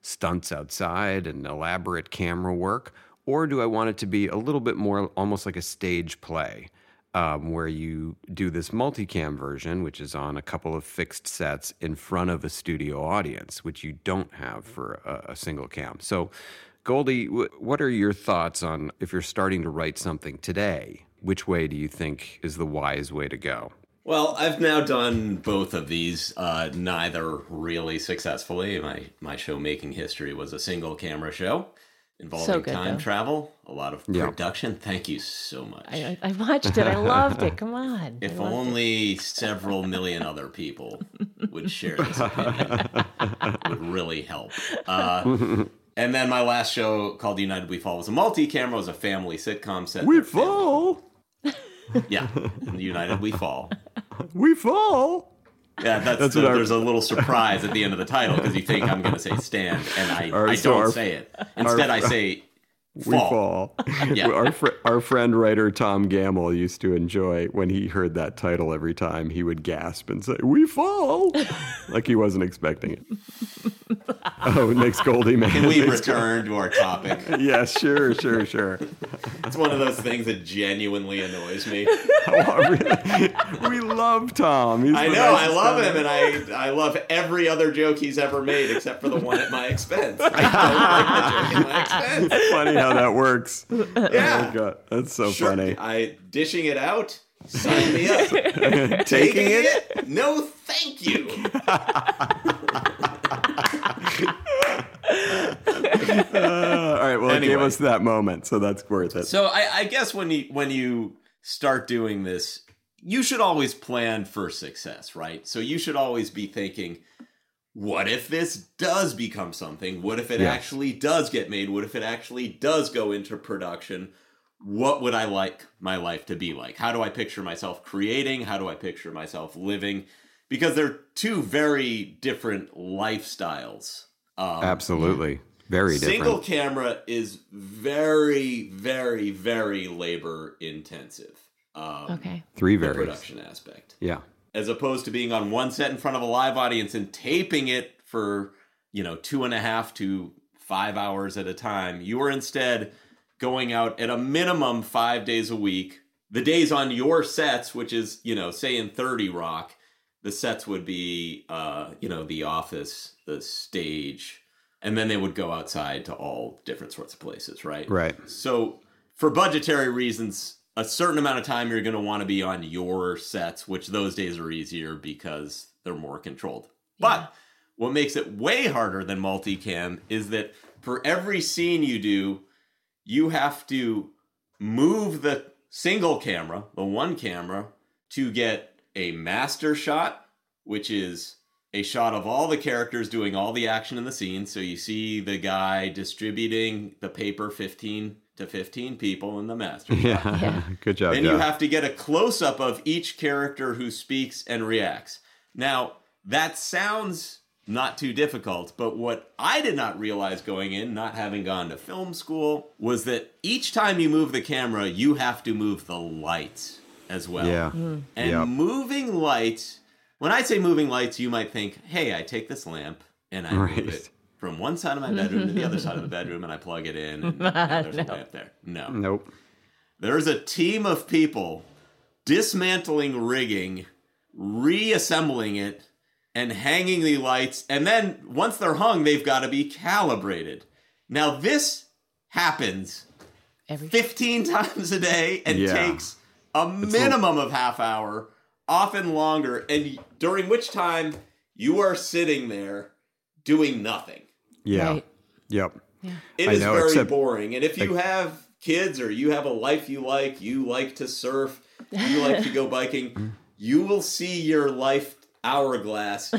stunts outside and elaborate camera work? Or do I want it to be a little bit more almost like a stage play? um, where you do this multicam version, which is on a couple of fixed sets in front of a studio audience, which you don't have for a, a single cam. So, Goldie, w- what are your thoughts on if you're starting to write something today? Which way do you think is the wise way to go? Well, I've now done both of these, uh, neither really successfully. My my show Making History was a single camera show involving So good, time though. travel, a lot of Yeah. production. Thank you so much. I, I watched it. I <laughs> loved it. Come on. If loved it. only several million other people would share this <laughs> opinion, would really help. Uh, <laughs> and then my last show called United We Fall was a multi-camera, was a family sitcom set. We fall, Yeah, United We Fall. we fall. Yeah, that's, That's the, what our- there's a little surprise at the end of the title because you think I'm going to say stand, and I, Our- I don't our- say it. Instead, I say We fall. fall. <laughs> Yeah. Our fr- our friend writer Tom Gamble used to enjoy when he heard that title every time. He would gasp and say, "We fall," <laughs> like he wasn't expecting it. oh, makes Goldie mad. Can we makes return to our topic? <laughs> Yes, sure, sure, sure. It's one of those things that genuinely annoys me. Oh, we love Tom. He's I know, I love guy. him, and I I love every other joke he's ever made except for the one at my expense. I don't like the joke at my expense. It's funny how that works. <laughs> Yeah. Oh God, that's so Sure, funny. I dishing it out. Sign me up. <laughs> Taking Taking it? it? No, thank you. <laughs> Uh, all right, well, it gave us that moment, so that's worth it. So I, I guess when you when you start doing this, you should always plan for success, right? So you should always be thinking, what if this does become something? What if it Yes. actually does get made? What if it actually does go into production? What would I like my life to be like? How do I picture myself creating? How do I picture myself living? Because they're two very different lifestyles. Um, Absolutely, very different. Single camera is very, very, very labor intensive. Um, Okay. Three very production aspect, Yeah. As opposed to being on one set in front of a live audience and taping it for you know two and a half to five hours at a time. You are instead going out at a minimum five days a week. The days on your sets, which is you know say in Thirty Rock, the sets would be uh, you know the office, the stage, and then they would go outside to all different sorts of places, right? Right. So, for budgetary reasons, a certain amount of time you're going to want to be on your sets, which those days are easier because they're more controlled. But what makes it way harder than multicam is that for every scene you do, you have to move the single camera, the one camera, to get a master shot, which is a shot of all the characters doing all the action in the scene. So you see the guy distributing the paper 15 to 15 people in the master shot. Yeah. <laughs> Good job. Then you have to get a close up of each character who speaks and reacts. Now, that sounds not too difficult, but what I did not realize going in, not having gone to film school, was that each time you move the camera, you have to move the lights as well. Yeah. Mm. And Yep. moving lights, when I say moving lights, you might think, hey, I take this lamp and I Right. move it from one side of my bedroom to the other side of the <laughs> bedroom and I plug it in and, <laughs> and there's a lamp there. No. Nope. There's a team of people dismantling rigging, reassembling it, and hanging the lights. And then once they're hung, they've got to be calibrated. Now, this happens Every 15 <laughs> times a day and Yeah. takes a minimum of half hour, often longer, and during which time you are sitting there doing nothing. Yeah. Right. Yep. It I is know, very except- boring. And if you have kids or you have a life you like, you like to surf, you like to go biking, <laughs> you will see your life hourglass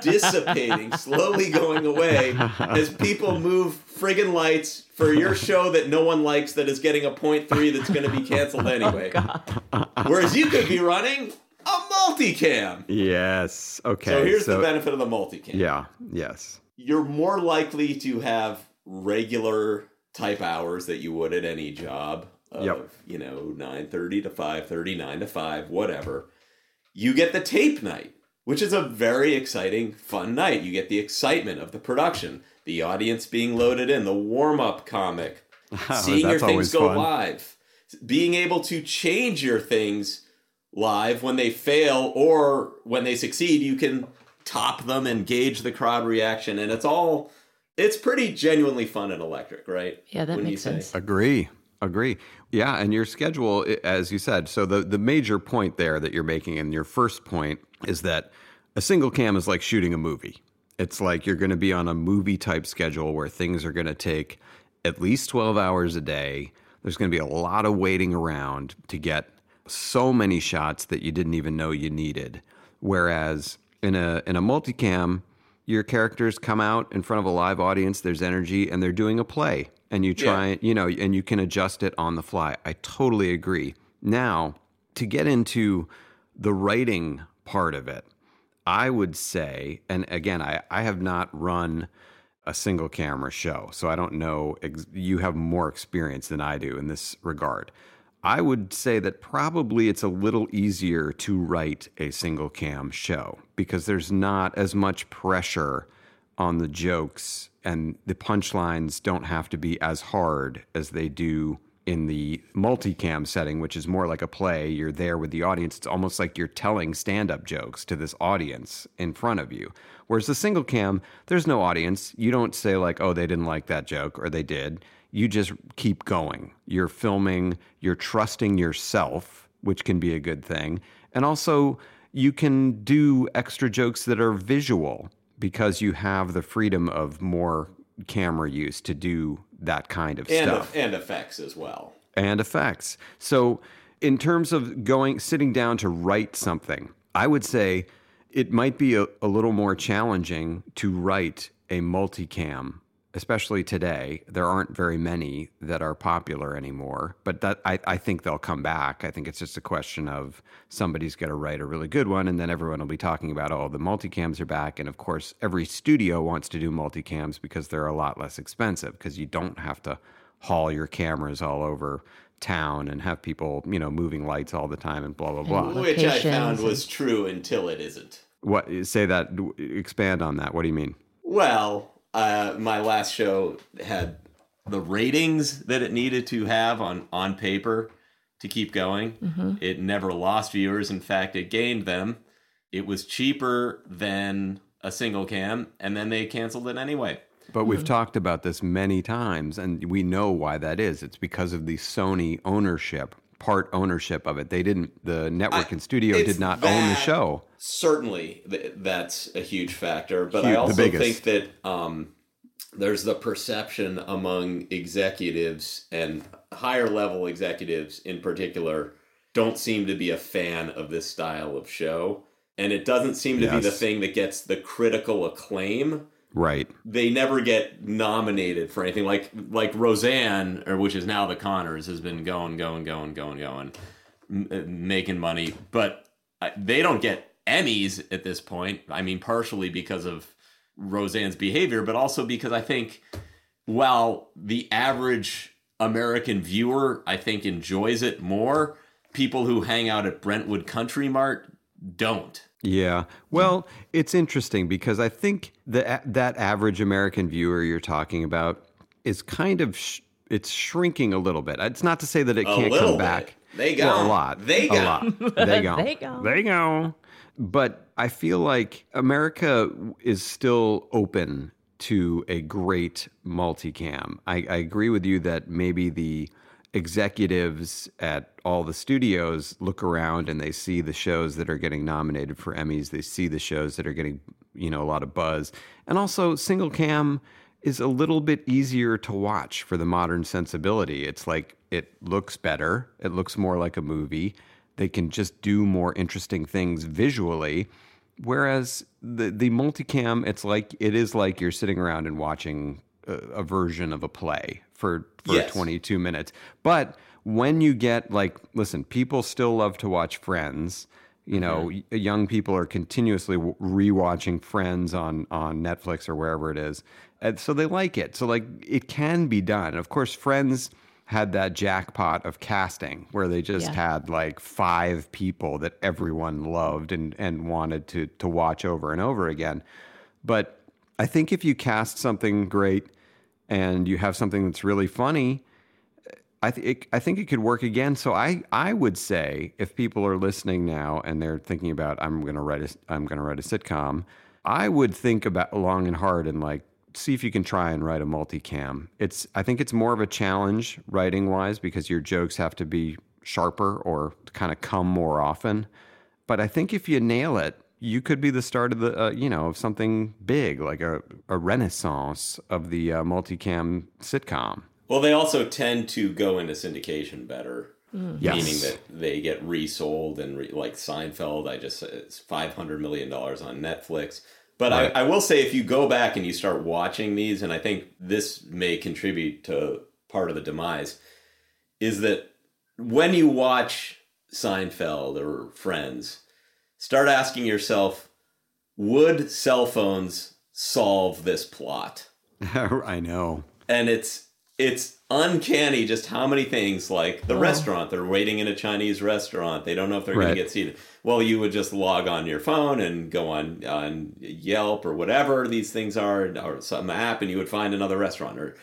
dissipating, slowly going away as people move friggin' lights for your show that no one likes that is getting a point three that's going to be canceled <laughs> oh, anyway. Whereas you could be running a multicam. Yes. Okay. so here's the benefit of the multicam Yeah. Yes. You're more likely to have regular type hours that you would at any job of, Yep. you know, 9:30 to 5:30, 9 to 5, whatever. You get the tape night, which is a very exciting, fun night. You get the excitement of the production, the audience being loaded in, the warm-up comic, <laughs> oh, seeing your things go fun. live, being able to change your things live when they fail or when they succeed, you can top them and gauge the crowd reaction, and it's all it's pretty genuinely fun and electric, right? Yeah, that Wouldn't you makes say? sense. Agree. Agree. Yeah, and your schedule, as you said, so the, the major point there that you're making in your first point is that a single cam is like shooting a movie. It's like you're going to be on a movie type schedule where things are going to take at least 12 hours a day. There's going to be a lot of waiting around to get so many shots that you didn't even know you needed. Whereas in a in a multicam, your characters come out in front of a live audience, there's energy, and they're doing a play. And you try, you know, and you can adjust it on the fly. I totally agree. Now, to get into the writing part of it, I would say, and again, I, I have not run a single camera show, so I don't know. Ex- you have more experience than I do in this regard. I would say that probably it's a little easier to write a single cam show because there's not as much pressure on the jokes and the punchlines don't have to be as hard as they do in the multicam setting, which is more like a play. You're there with the audience. It's almost like you're telling stand up jokes to this audience in front of you. Whereas the single cam, there's no audience. You don't say, like, oh, they didn't like that joke or they did. You just keep going. You're filming, you're trusting yourself, which can be a good thing. And also, you can do extra jokes that are visual because you have the freedom of more camera use to do that kind of And stuff and effects as well. and effects. So, in terms of going, sitting down to write something, I would say it might be a, a little more challenging to write a multicam, especially today. There aren't very many that are popular anymore, but that I, I think they'll come back. I think it's just a question of somebody's going to write a really good one, and then everyone will be talking about, oh, the multicams are back. And of course, every studio wants to do multicams because they're a lot less expensive because you don't have to haul your cameras all over town and have people, you know, moving lights all the time and blah blah blah. Which I found was true until it isn't. What say that expand on that. What do you mean? Well, uh, my last show had the ratings that it needed to have on on paper to keep going. Mm-hmm. It never lost viewers. In fact, it gained them. It was cheaper than a single cam, and then they canceled it anyway. But we've talked about this many times, and we know why that is. It's because of the Sony ownership, part ownership of it. They didn't, the network and studio did not own the show. Certainly, th- that's a huge factor. But Huge- I also think that um, there's the perception among executives and higher level executives in particular don't seem to be a fan of this style of show. And it doesn't seem to be the thing that gets the critical acclaim. Right. They never get nominated for anything like like Roseanne, or which is now the Conners, has been going, going, going, going, going, m- uh, making money, but they don't get Emmys at this point. I mean, partially because of Roseanne's behavior, but also because I think while the average American viewer, I think, enjoys it more, people who hang out at Brentwood Country Mart don't. Yeah. Well, it's interesting because I think the that average American viewer you're talking about is kind of sh- it's shrinking a little bit. It's not to say that it A can't come bit. back. They Well, go. a lot. They a go. lot. <laughs> They go. They go. They go. But I feel like America is still open to a great multicam. I, I agree with you that maybe the executives at all the studios look around and they see the shows that are getting nominated for Emmys. They see the shows that are getting, you know, a lot of buzz. And also single cam is a little bit easier to watch for the modern sensibility. It's like it looks better. It looks more like a movie. They can just do more interesting things visually. Whereas the the multicam, it's like it is like you're sitting around and watching a, a version of a play for for Yes. 22 minutes. But when you get like, listen, people still love to watch Friends. You know, mm-hmm. y- young people are continuously rewatching Friends on on Netflix or wherever it is, and so they like it. So like it can be done. Of course, Friends had that jackpot of casting where they just Yeah. had like five people that everyone loved and and wanted to to watch over and over again. But I think if you cast something great and you have something that's really funny, I, th- it, I think it could work again. So I, I would say if people are listening now and they're thinking about I'm to write a I'm to write a sitcom, I would think about long and hard and like see if you can try and write a multicam. It's I think it's more of a challenge writing wise because your jokes have to be sharper or kind of come more often. But I think if you nail it, you could be the start of the uh, you know of something big like a, a renaissance of the uh, multicam sitcom. Well, they also tend to go into syndication better, Yes. meaning that they get resold and re- like Seinfeld. I just it's five hundred million dollars on Netflix. But Right. I, I will say, if you go back and you start watching these, and I think this may contribute to part of the demise, is that when you watch Seinfeld or Friends, start asking yourself, would cell phones solve this plot? <laughs> I know. and it's it's uncanny just how many things like the Oh. restaurant they're waiting in a chinese restaurant they don't know if they're going to get seated well you would just log on your phone and go on on yelp or whatever these things are or some app and you would find another restaurant or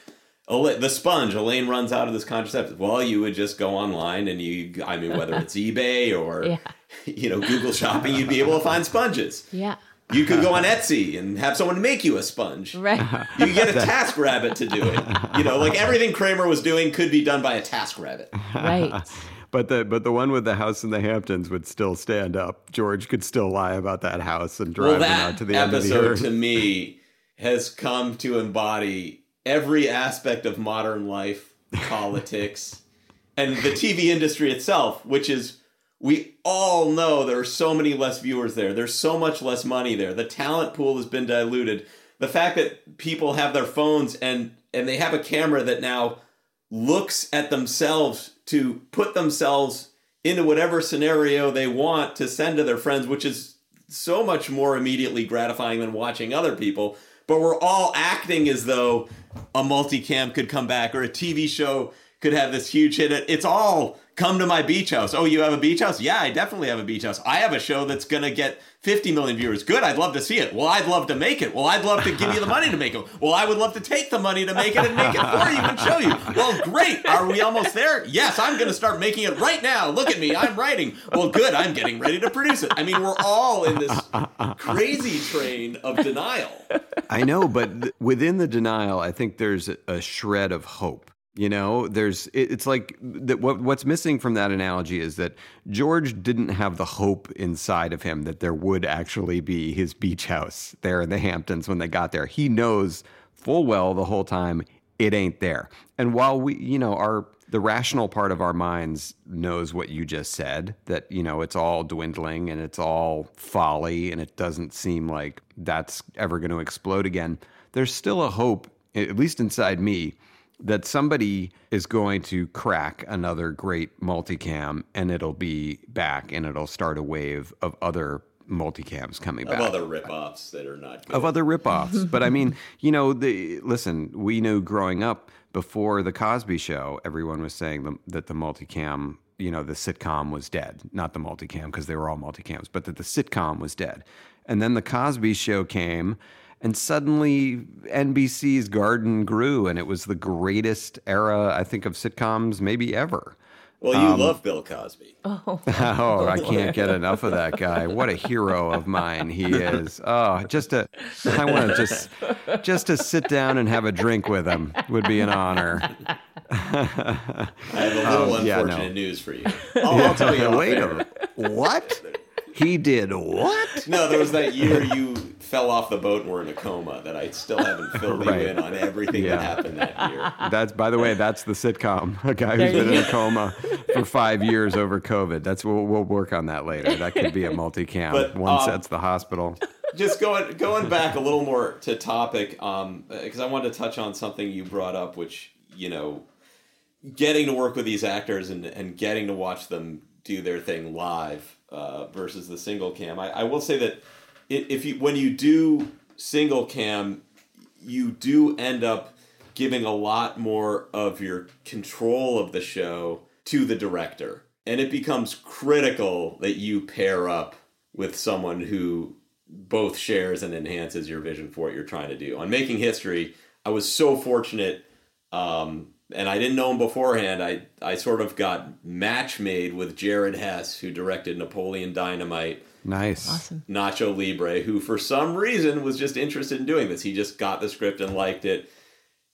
the sponge elaine runs out of this contraceptive well you would just go online and you i mean whether it's <laughs> ebay or Yeah. <laughs> you know google shopping you'd be able to find sponges Yeah. you could go on Etsy and have someone make you a sponge. Right. You could get a TaskRabbit to do it. You know, like everything Kramer was doing could be done by a TaskRabbit. Right. <laughs> But the but the one with the house in the Hamptons would still stand up. George could still lie about that house and drive well, them that out to the end of the episode earth. to me has come to embody every aspect of modern life, politics, and the TV industry itself, which is we all know there are so many less viewers there. There's so much less money there. The talent pool has been diluted. The fact that people have their phones and and they have a camera that now looks at themselves to put themselves into whatever scenario they want to send to their friends, which is so much more immediately gratifying than watching other people. But we're all acting as though a multicam could come back or a TV show could have this huge hit. It's all come to my beach house. Oh, you have a beach house? Yeah, I definitely have a beach house. I have a show that's going to get 50 million viewers. Good, I'd love to see it. Well, I'd love to make it. Well, I'd love to give you the money to make it. Well, I would love to take the money to make it and make it for you and show you. Well, great. Are we almost there? Yes, I'm going to start making it right now. Look at me. I'm writing. Well, good. I'm getting ready to produce it. I mean, we're all in this crazy train of denial. I know, but th- within the denial, I think there's a shred of hope. You know, there's it, it's like that. What, what's missing from that analogy is that George didn't have the hope inside of him that there would actually be his beach house there in the Hamptons when they got there. He knows full well the whole time it ain't there. And while we, you know, our the rational part of our minds knows what you just said that you know it's all dwindling and it's all folly and it doesn't seem like that's ever going to explode again there's still a hope at least inside me that somebody is going to crack another great multicam and it'll be back and it'll start a wave of other multicams coming Of back Of other ripoffs that are not good. of other ripoffs. but I mean, <laughs> you know, the listen, we knew growing up before the Cosby Show, everyone was saying the, that the multicam, you know, the sitcom was dead, not the multicam because they were all multicams, but that the sitcom was dead. And then the Cosby Show came. And suddenly, NBC's garden grew, and it was the greatest era, I think, of sitcoms maybe ever. Well, you Um, love Bill Cosby. <laughs> Oh. Oh, I <laughs> can't get enough of that guy. What a hero of mine he is. Oh, just to I want to just just to sit down and have a drink with him would be an honor. <laughs> I have a little Oh, yeah, no. unfortunate news for you. I'll, I'll tell you. off Wait a minute. What? He did what? No, there was that year you fell off the boat and were in a coma that I still haven't filled Right. you in on everything Yeah. that happened that year. That's by the way, that's the sitcom. A guy who's been in a coma for five years over COVID. That's we'll, we'll work on that later. That could be a multicam. But, One um, sets the hospital. Just going going back a little more to topic, because I wanted to touch on something you brought up, which you know, getting to work with these actors and and getting to watch them do their thing live uh, versus the single cam. I, I will say that if you when you do single cam, you do end up giving a lot more of your control of the show to the director. And it becomes critical that you pair up with someone who both shares and enhances your vision for what you're trying to do. On Making History, I was so fortunate, um, and I didn't know him beforehand. I, I sort of got match made with Jared Hess, who directed Napoleon Dynamite. Nice. Awesome. Nacho Libre, who for some reason was just interested in doing this. He just got the script and liked it.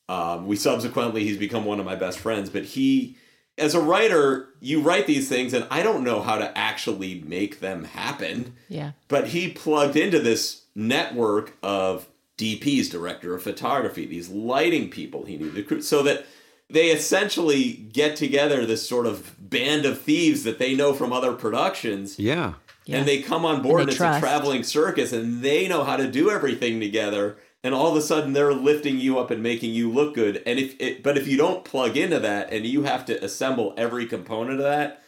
Um, we subsequently, he's become one of my best friends, but he, as a writer, you write these things, and I don't know how to actually make them happen. Yeah. But he plugged into this network of DPs, director of photography, these lighting people he knew, the crew, so that they essentially get together this sort of band of thieves that they know from other productions. Yeah. And they come on board, And and it's trust. a traveling circus, and they know how to do everything together. And all of a sudden, they're lifting you up and making you look good. And if it, but if you don't plug into that, and you have to assemble every component of that,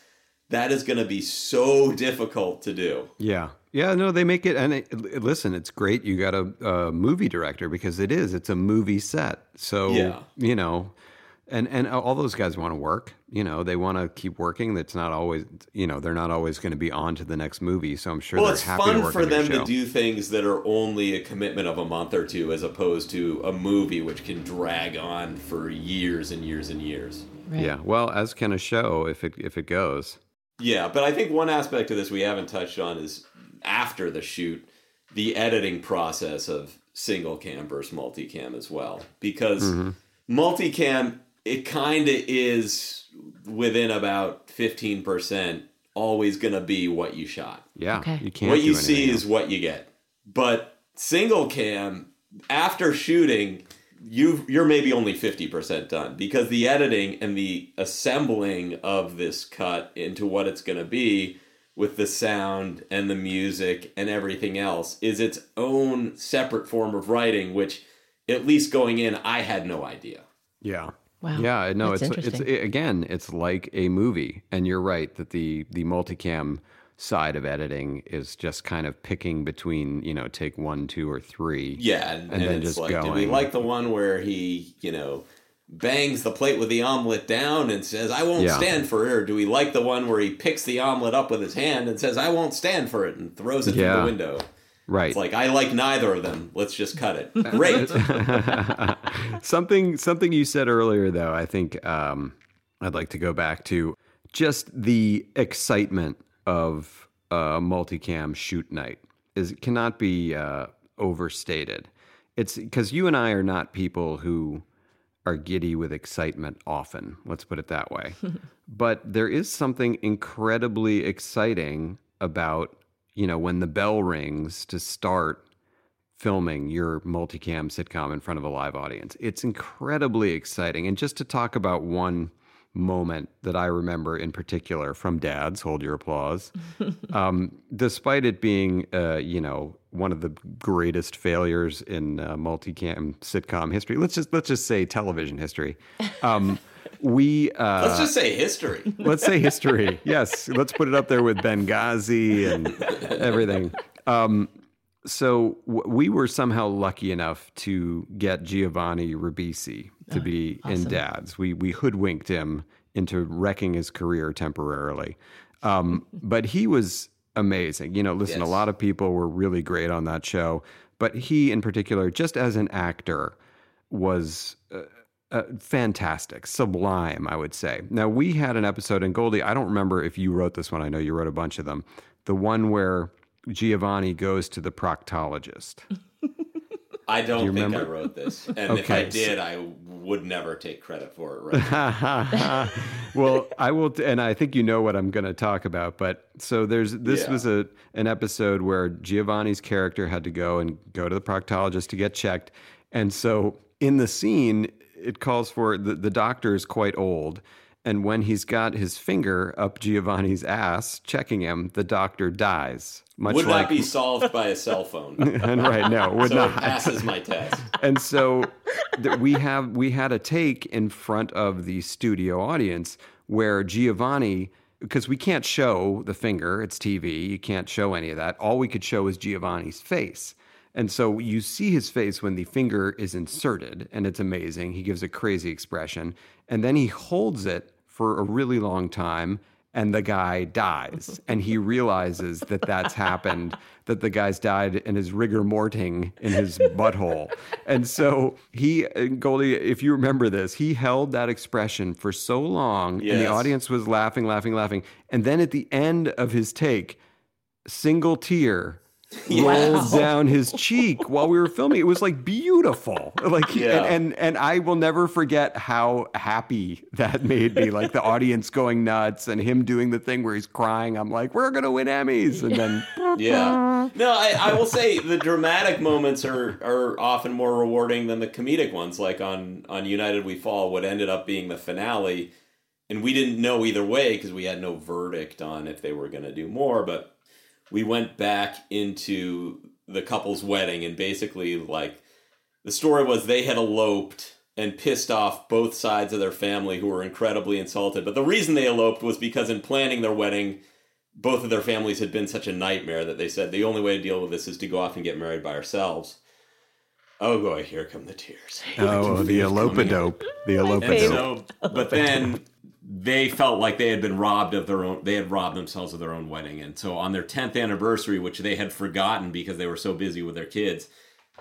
that is going to be so difficult to do. Yeah. Yeah, no, they make it. And it, listen, it's great you got a, a movie director because it is. It's a movie set. So, Yeah. you know, and, and all those guys want to work. You know, they want to keep working. That's not always, you know, they're not always going to be on to the next movie. So I'm sure well, they're it's happy to fun work for on your them to do things that are only a commitment of a month or two, as opposed to a movie which can drag on for years and years and years. Yeah. Well, as can a show if it if it goes. Yeah, but I think one aspect of this we haven't touched on is after the shoot, the editing process of single cam versus multicam as well. Because Mhm. multicam, it kind of is within about 15% always going to be what you shot. Yeah. Okay. You can't. what you see else. is what you get. But single cam, after shooting, you you're maybe only 50% done because the editing and the assembling of this cut into what it's going to be with the sound and the music and everything else is its own separate form of writing which at least going in I had no idea. Yeah. Wow. Yeah, no, That's it's it's it, again, it's like a movie, and you're right that the the multicam side of editing is just kind of picking between you know take one, two, or three. Yeah, and, and, and then it's just like, going. do we like the one where he, you know, bangs the plate with the omelet down and says, "I won't Yeah. stand for it," or do we like the one where he picks the omelet up with his hand and says, "I won't stand for it," and throws it Yeah. through the window? Right? It's like I like neither of them. Let's just cut it. <laughs> Great. <laughs> something something you said earlier though i think um, i'd like to go back to just the excitement of a multicam shoot night is cannot be uh, overstated it's because you and i are not people who are giddy with excitement often let's put it that way <laughs> but there is something incredibly exciting about you know when the bell rings to start filming your multicam sitcom in front of a live audience. It's incredibly exciting. And just to talk about one moment that I remember in particular from Dad's, hold your applause. <laughs> um, despite it being, uh, you know, one of the greatest failures in uh, multicam sitcom history. Let's just let's just say television history. Um, <laughs> we uh, Let's just say history. <laughs> let's say history. Yes, let's put it up there with Benghazi and everything. Um, so w- we were somehow lucky enough to get Giovanni Ribisi to be in. Dads. We we hoodwinked him into wrecking his career temporarily, um, but he was amazing. You know, listen, a lot of people were really great on that show, but he in particular, just as an actor, was. Uh, uh, fantastic, sublime, I would say. Now, we had an episode, and Goldie, I don't remember if you wrote this one. I know you wrote a bunch of them. The one where Giovanni goes to the proctologist. <laughs> I don't you think I wrote this, and if I Okay. did, I would never take credit for it. Right? <laughs> well, I will, t- and I think you know what I'm going to talk about. But so there's this Yeah. was a an episode where Giovanni's character had to go and go to the proctologist to get checked, and so in the scene, it calls for the the doctor is quite old. And when he's got his finger up Giovanni's ass, checking him, the doctor dies. Much would like not be solved by a cell phone. <laughs> and right no, would so not it passes my test. <laughs> and so th- we have we had a take in front of the studio audience where Giovanni because we can't show the finger, it's TV, you can't show any of that. All we could show is Giovanni's face. And so you see his face when the finger is inserted, and it's amazing. He gives a crazy expression. And then he holds it for a really long time, and the guy dies. <laughs> and he realizes that that's happened, that the guy's died and is rigor morting in his butthole. And so he, Goldie, if you remember this, he held that expression for so long, and the audience was laughing, laughing, laughing. And then at the end of his take, single tear <laughs> rolled down his cheek while we were filming. It was like beautiful. <laughs> Like Yeah. and, and and I will never forget how happy that made me. Like the audience going nuts and him doing the thing where he's crying. I'm like, we're gonna win Emmys. And then <laughs> Yeah. No, I, I will say the dramatic moments are, are often more rewarding than the comedic ones. Like on, on United We Fall, what ended up being the finale. And we didn't know either way because we had no verdict on if they were going to do more. But we went back into the couple's wedding and basically, like, the story was they had eloped and pissed off both sides of their family who were incredibly insulted. But the reason they eloped was because in planning their wedding, both of their families had been such a nightmare that they said the only way to deal with this is to go off and get married by ourselves. Oh boy, here come the tears. oh, the elope-a-dope. The And elope-a-dope. so, but then they felt like they had been robbed of their own. They had robbed themselves of their own wedding, and so on their tenth anniversary, which they had forgotten because they were so busy with their kids,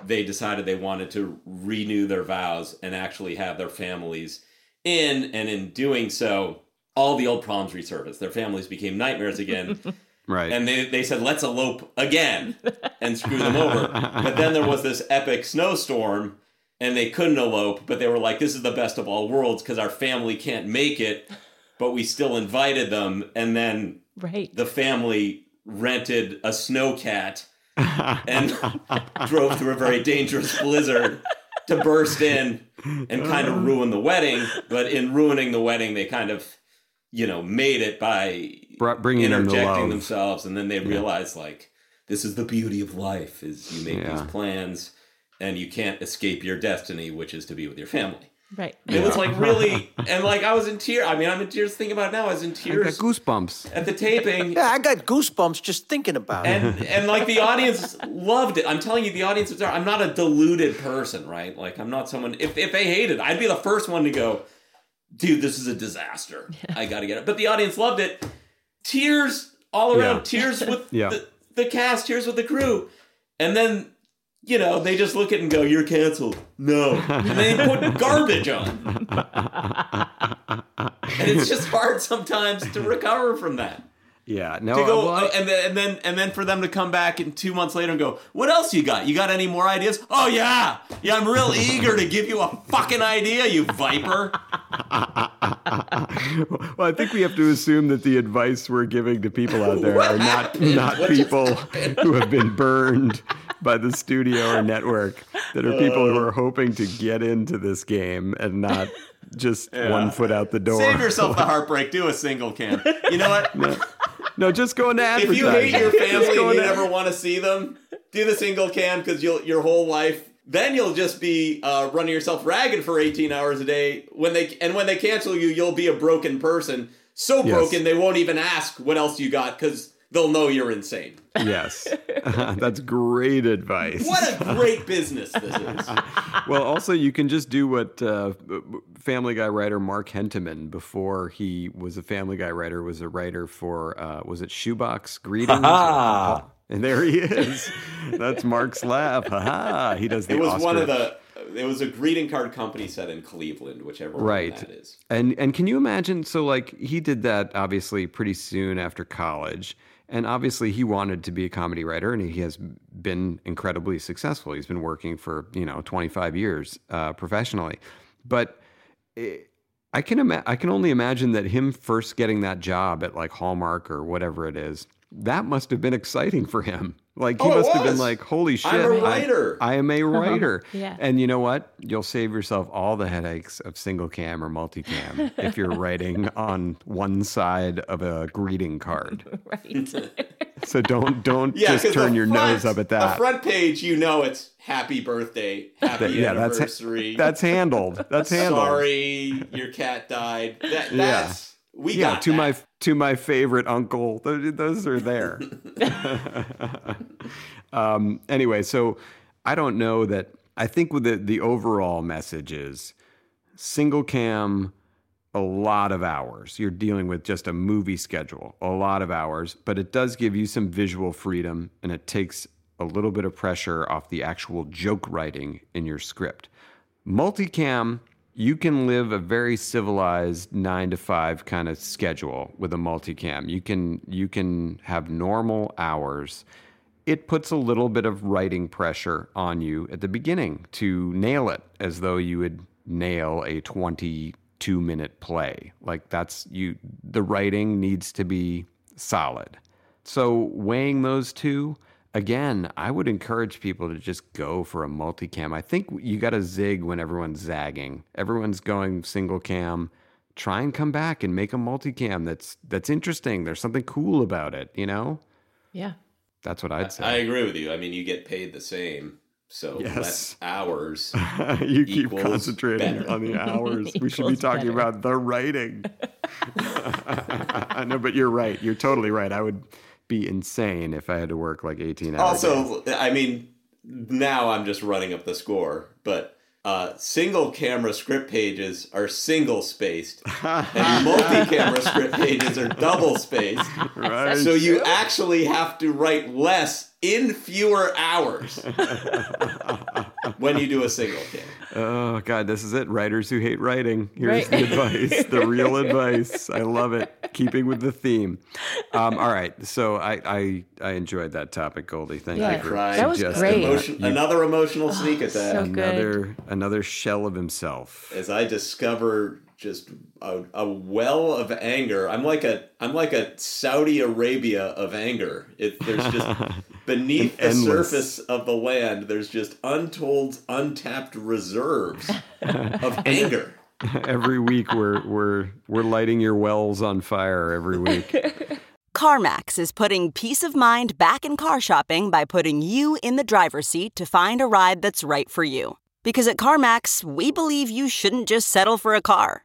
they decided they wanted to renew their vows and actually have their families in. And in doing so, all the old problems resurfaced. Their families became nightmares again. <laughs> Right. And they, they said, let's elope again and screw them over. <laughs> But then there was this epic snowstorm and they couldn't elope, but they were like, this is the best of all worlds because our family can't make it, but we still invited them. And then Right. the family rented a snowcat <laughs> and <laughs> drove through a very dangerous blizzard to burst in and kind of ruin the wedding. But in ruining the wedding, they kind of, you know, made it by Br- bringing them the interjecting love. themselves, and then they realized like this is the beauty of life: is you make Yeah. these plans and you can't escape your destiny, which is to be with your family. Right. It was like really, <laughs> and like I was in tears. I mean, I'm in tears thinking about it now. I was in I got tears goosebumps. at the taping. <laughs> Yeah, I got goosebumps just thinking about it. and and like the audience loved it. I'm telling you, the audience was there. I'm not a deluded person, right? Like I'm not someone. If if they hated, I'd be the first one to go, dude, this is a disaster. I got to get it. But the audience loved it. Tears all around. Yeah. Tears with Yeah. the, the cast. Tears with the crew. And then. You know, they just look at it and go, "You're canceled." No, and <laughs> they put garbage on, and it's just hard sometimes to recover from that Yeah. No. to go well, I- uh, and then and then and then for them to come back in two months later and go, "What else you got? You got any more ideas?" Oh yeah, yeah, I'm real eager to give you a fucking idea, you viper. <laughs> well, I think we have to assume that the advice we're giving to people out there What are not happened? not What people who have been burned by the studio or <laughs> network. That are people who are hoping to get into this game and not just one foot out the door. Save yourself the <laughs> heartbreak. Do a single cam. You know what? No, just go into if you hate your family and you never want to see them, do the single cam because you'll your whole life. Then you'll just be uh, running yourself ragged for 18 hours a day. When they and when they cancel you, you'll be a broken person. So Yes. broken they won't even ask what else you got because they'll know you're insane. Yes, <laughs> that's great advice. What a <laughs> great business this is. well, also you can just do what uh, Family Guy writer Mark Hentemann, before he was a Family Guy writer, was a writer for uh, was it Shoebox Greetings? Ha-ha. and there he is. That's Mark's laugh. Ha ha! He does the It was Oscar. one of the. It was a greeting card company set in Cleveland, whichever one right that is. and and can you imagine so like he did that obviously pretty soon after college and obviously he wanted to be a comedy writer and he has been incredibly successful. He's been working for you know 25 years uh, professionally. But eh, i can ima- i can only imagine that him first getting that job at like hallmark or whatever it is that must have been exciting for him like he Oh, must have been like holy shit I'm a I- writer. I am a uh-huh. writer. Yeah. And you know what? You'll save yourself all the headaches of single cam or multicam <laughs> if you're writing on one side of a greeting card. <laughs> Right. <laughs> So don't don't Yeah, just 'cause turn your front- nose up at The that. front page, you know, it's happy birthday, happy That- yeah, that's anniversary. that's handled. That's handled. Sorry, your cat died. That, Yeah. We yeah, got to that. my to my favorite uncle. Those, those are there. <laughs> <laughs> um, anyway, so I don't know that. I think with the the overall message is single cam, a lot of hours. You're dealing with just a movie schedule, a lot of hours, but it does give you some visual freedom, and it takes a little bit of pressure off the actual joke writing in your script. Multicam, you can live a very civilized nine to five kind of schedule with a multicam. You can you can have normal hours. It puts a little bit of writing pressure on you at the beginning to nail it as though you would nail a 22 minute play. Like that's you the writing needs to be solid. So weighing those two, again, I would encourage people to just go for a multicam. I think you got to zig when everyone's zagging. Everyone's going single cam. Try and come back and make a multicam that's that's interesting. There's something cool about it, you know? Yeah. That's what I'd say. I agree with you. I mean, you get paid the same, so Yes. less hours. <laughs> you keep concentrating better. on the hours. we should be talking better. about the writing. <laughs> I know, but you're right. You're totally right. I would be insane if I had to work like 18 hours. Also, I mean, now I'm just running up the score, but uh, single camera script pages are single spaced, <laughs> and multi camera script pages are double spaced. Right. So you actually have to write less in fewer hours <laughs> when you do a single cam. Oh God, this is it. Writers who hate writing. Here's Right. the advice, the real advice. I love it. Keeping with the theme. Um, all right, so I, I I enjoyed that topic, Goldie. Thank Yeah. you for Cried. That was great. Emotion- You- another emotional sneak attack. so good. another another shell of himself. as I discover just a, a well of anger. I'm like a I'm like a Saudi Arabia of anger. It, there's just <laughs> beneath the Endless. surface of the land. There's just untold, untapped reserves <laughs> of anger. <laughs> every week we're we're we're lighting your wells on fire every week. CarMax is putting peace of mind back in car shopping by putting you in the driver's seat to find a ride that's right for you. Because at CarMax, we believe you shouldn't just settle for a car,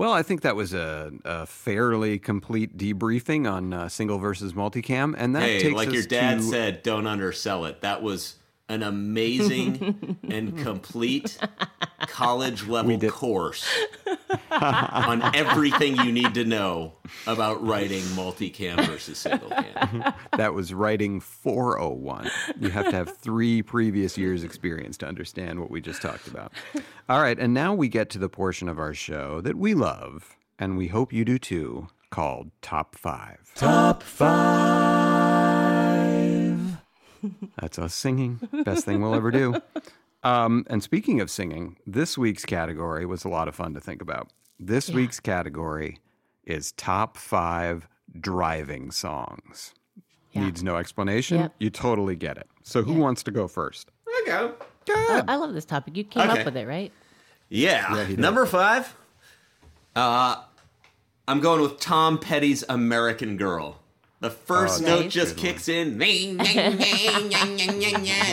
Well, I think that was a, a fairly complete debriefing on uh, single versus multicam, and that hey, takes like your dad to, said, don't undersell it. That was an amazing and complete college level course on everything you need to know about writing multicam versus single cam. that was writing 401. You have to have three previous years' experience to understand what we just talked about. All right, and now we get to the portion of our show that we love, and we hope you do too, called Top Five. Top five. <laughs> That's us singing. Best thing we'll ever do. Um, and speaking of singing, this week's category was a lot of fun to think about. This week's category is top five driving songs. Needs no explanation. Yep. You totally get it. So, who wants to go first? I go. I, I love this topic. You came Okay. up with it, right? Yeah. Yeah. Number five. Uh, I'm going with Tom Petty's American Girl. The first Oh, note nice. just kicks in, and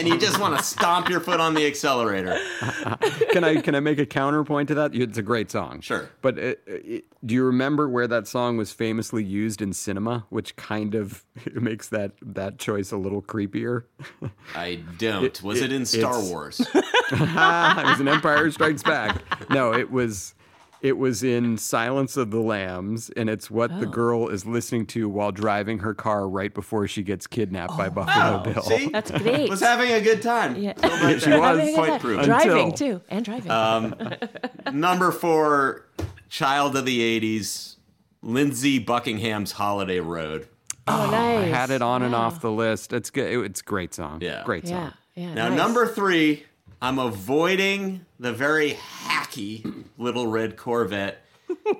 you just want to stomp your foot on the accelerator. <laughs> can I can I make a counterpoint to that? It's a great song. Sure. But it, it, do you remember where that song was famously used in cinema, which kind of <laughs> makes that that choice a little creepier? <laughs> I don't. It- Was it, it- in Star Wars? it was an Empire Strikes Back. No, it was It was in Silence of the Lambs, and it's what the Oh. girl is listening to while driving her car right before she gets kidnapped by Buffalo Bill. See? That's great. Was having a good time. Yeah. Right She was. Having a Point time. proven. Driving Until- too, and driving. Um, <laughs> number four, child of the '80s, Lindsey Buckingham's "Holiday Road." oh, nice. I had it on and off the list. It's good. it- It's a great song. Yeah. Great Yeah, song. yeah. Now, nice. number three, I'm avoiding the very hacky little red Corvette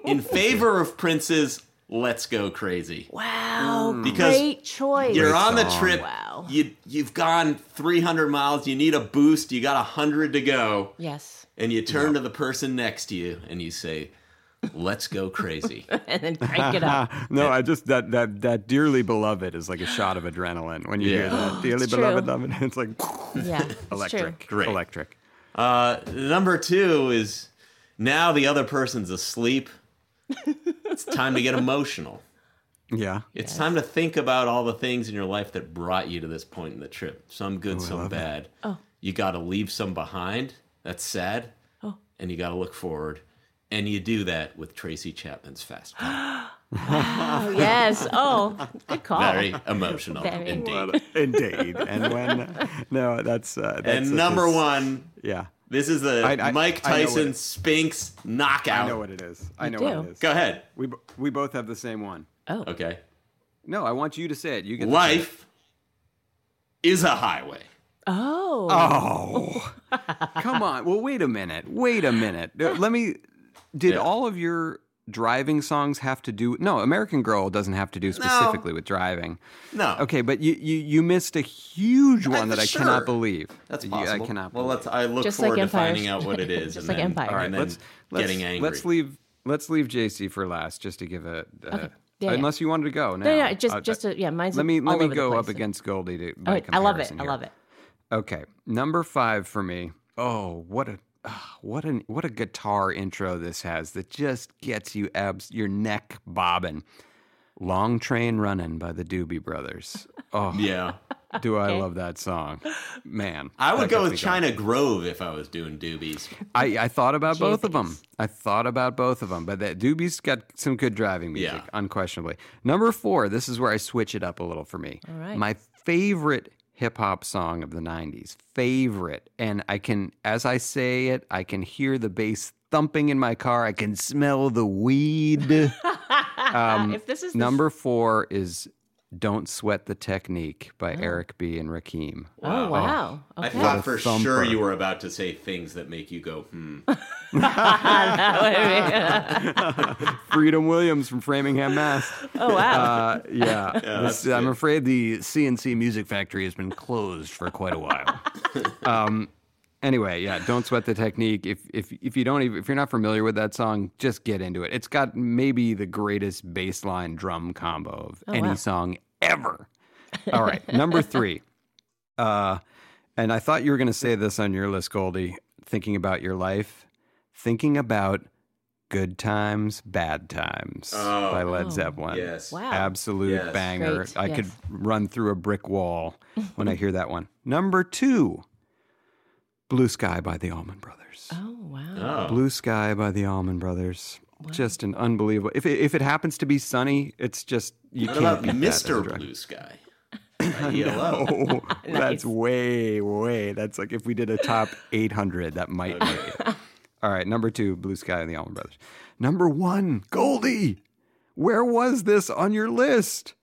in <laughs> favor of Prince's "Let's Go Crazy." Wow, hmm. Because great choice. You're on the trip. Wow. You you've gone 300 miles. You need a boost. You got 100 to go. Yes. And you turn to the person next to you and you say, "Let's go crazy." <laughs> and then crank it up. <laughs> no, I just that that that dearly beloved is like a shot of adrenaline when you hear that <gasps> dearly It's beloved true. love. <laughs> It's like Yeah, electric, true. Great. electric. Uh, number two is now the other person's asleep. it's time to get emotional. Yeah, It's time to think about all the things in your life that brought you to this point in the trip. Some good, some bad. Oh. You got to leave some behind. That's sad. Oh. And you got to look forward. And you do that with Tracy Chapman's Fast Car. <gasps> Oh, yes. Oh, good call. Very emotional Very. indeed. indeed. And when <laughs> no, that's uh, that's And such number a s- one, Yeah, this is the I- I- Mike I know what Tyson it- Spinks knockout. I know what it is. I You know what do? it is. Go ahead. We we both have the same one. Oh, Okay. No, I want you to say it. You get the Life is a highway. oh, Oh, <laughs> come on. Well, wait a minute. Wait a minute. Let me. Did Yeah. all of your driving songs have to do? No, American Girl doesn't have to do specifically with driving. No. Okay, but you you, you missed a huge one Uh, that I cannot believe. That's You- possible. I cannot. Well, believe. let's. I look Just like forward to finding out what it <laughs> is. Just and like then, Empire. All right, and then let's let's, getting angry. let's leave let's leave JC for last, just to give a. Uh, Okay. Yeah, yeah. unless you wanted to go now. No, no, just- Uh, just a- yeah, mine's Let me let me go place. up against Goldie. To, Oh, by I love it. comparison I love it. Okay, number five for me. Oh, what a <sighs> what an what a guitar intro this has that just gets you abs your neck bobbing. Long Train Running by the Doobie Brothers. <laughs> Oh, Yeah. do I Okay. love that song, man? I would go with me going. China Grove if I was doing doobies. I, I thought about both of them. I thought about both of them, but that Doobie's got some good driving music, Yeah. unquestionably. Number four, this is where I switch it up a little for me. All right. My favorite hip hop song of the 90s, favorite. And I can, as I say it, I can hear the bass thumping in my car. I can smell the weed. <laughs> Um, if this is the Number four is Don't Sweat the Technique by Eric B. and Rakim. Oh wow. I Okay. thought for thumper. sure you were about to say things that make you go, hmm. <laughs> <laughs> Freedom Williams from Framingham, Mass. oh wow. Uh, yeah, <laughs> that's This- I'm afraid the C+C Music Factory has been closed for quite a while. um, anyway, yeah, don't sweat the technique. If if if you don't even if you're not familiar with that song, just get into it. It's got maybe the greatest bass line drum combo of any wow. song ever. All right, number three. <laughs> Uh, and I thought you were going to say this on your list, Goldie. Thinking about your life, thinking about good times, bad times Oh. by Led Oh, Zeppelin. yes. Wow. Absolute Yes. banger. Great, I could run through a brick wall <laughs> when I hear that one. Number two, Blue Sky by the Allman Brothers. oh wow. Oh. Blue Sky by the Allman Brothers. Just an unbelievable. If it, if it happens to be sunny, it's just you What can't about beat that as a Mr. driver. Blue Sky? By ELO. Oh, that's way, way. That's like if we did a top 800, that might make it. All right, number two, Blue Sky and the Allman Brothers. Number one, Goldie. Where was this on your list?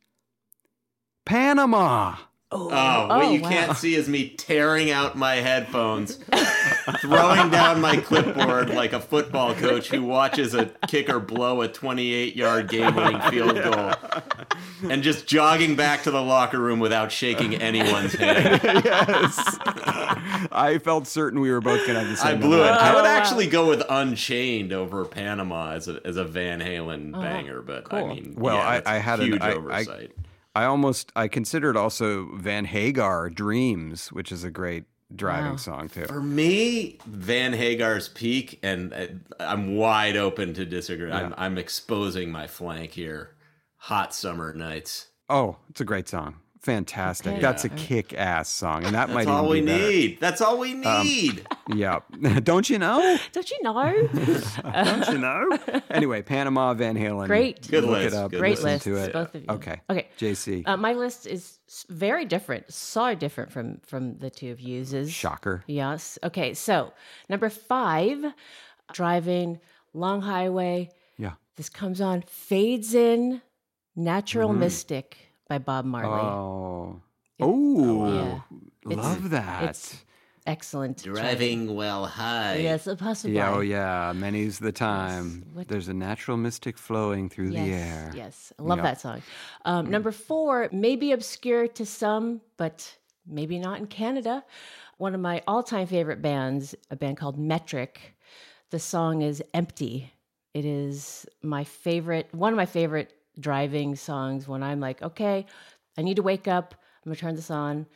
Panama. Oh. oh, what Oh, you wow. can't see is me tearing out my headphones, <laughs> throwing down my clipboard like a football coach who watches a kicker blow a 28 yard game winning field goal, and just jogging back to the locker room without shaking anyone's hand. yes. I felt certain we were both going to have the I same blew it. number. I would Oh, wow. actually go with Unchained over Panama as a, as a Van Halen Oh, banger, but I mean, Well, yeah, I, that's I a had huge an, I, I, oversight. I almost I considered also Van Hagar Dreams, which is a great driving Wow. song too. For me, Van Hagar's peak, and uh, I'm wide open to disagree. I'm, I'm exposing my flank here. Hot summer nights. Oh, it's a great song. Fantastic. Okay. That's a kick-ass song, and that <laughs> That's might all we be need. That's all we Um, need. <laughs> Yeah, <laughs> don't you know? Don't you know? Don't you know? Anyway, Panama Van Halen. Great. Good Look list. it up. Good Great lists, to it. both of you. Okay. Okay. JC. Uh, my list is very different, so different from from the two of you's. Shocker. Yes. Okay. So number five, driving long highway. Yeah. This comes on, fades in, Natural Mhm. Mystic by Bob Marley. Oh. Oh. Yeah. It's- Love that. It's excellent. Driving well high. Yes, possibly. Yeah, oh yeah, many's the time. What- There's a natural mystic flowing through yes, the air. Yes, I love Yeah. that song. Um, number four, maybe obscure to some, but maybe not in Canada. One of my all-time favorite bands, a band called Metric. The song is "Empty." It is my favorite, one of my favorite driving songs. When I'm like, okay, I need to wake up. I'm gonna turn this on.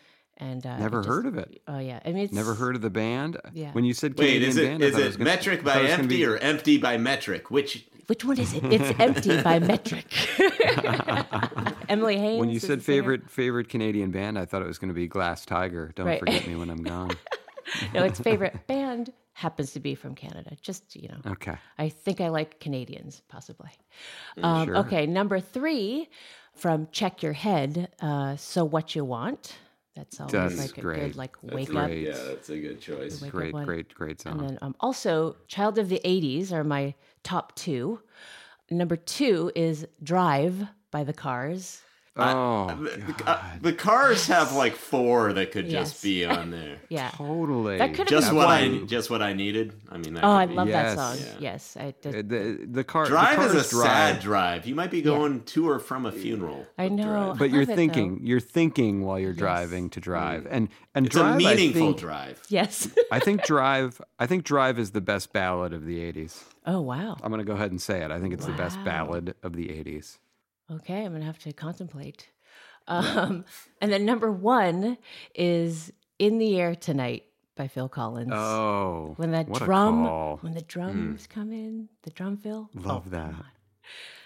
And uh, Never just- heard of it. Oh yeah, I mean, it's Never heard of the band? Yeah. When you said Wait, Canadian is it band, is thought it gonna- metric by thought it was gonna empty be- or empty by metric? Which Which one is it? It's "Empty" by Metric. <laughs> Emily Haines. When you said the singer. favorite favorite Canadian band, I thought it was going to be Glass Tiger. Don't Right. forget me when I'm gone. <laughs> no, its favorite band happens to be from Canada. Just you know. Okay. I think I like Canadians, possibly. Um, sure. Okay, number three from Check Your Head. Uh, so what you want? That's always That's like a good like That's wake up. great. yeah, that's a good choice. Wake Great, one. great, great song. And then um, also, Child of the 80s are my top two. Number two is Drive by the Cars. Oh, Uh, the cars have like four that could Yes. just be on there. <laughs> Yeah. totally. That could have Just been what I just what I needed. I mean, that Oh, I be- love Yes. that song. Yeah. Yes. I, Uh, did. the the car the Drive is a drive, sad drive. You might be going to or from a funeral. I know. Drive. but you're love it, thinking you're thinking while you're driving to drive, and and Mm. It's drive, a I meaningful think- drive. Yes. <laughs> I think drive. I think drive is the best ballad of the '80s. oh, wow. I'm going to go ahead and say it. I think it's the best ballad of the '80s. Okay, I'm gonna have to contemplate. Um, and then number one is "In the Air Tonight" by Phil Collins. Oh, when that what a drum, call. Hmm. when the drums come in, the drum fill. Love oh, that.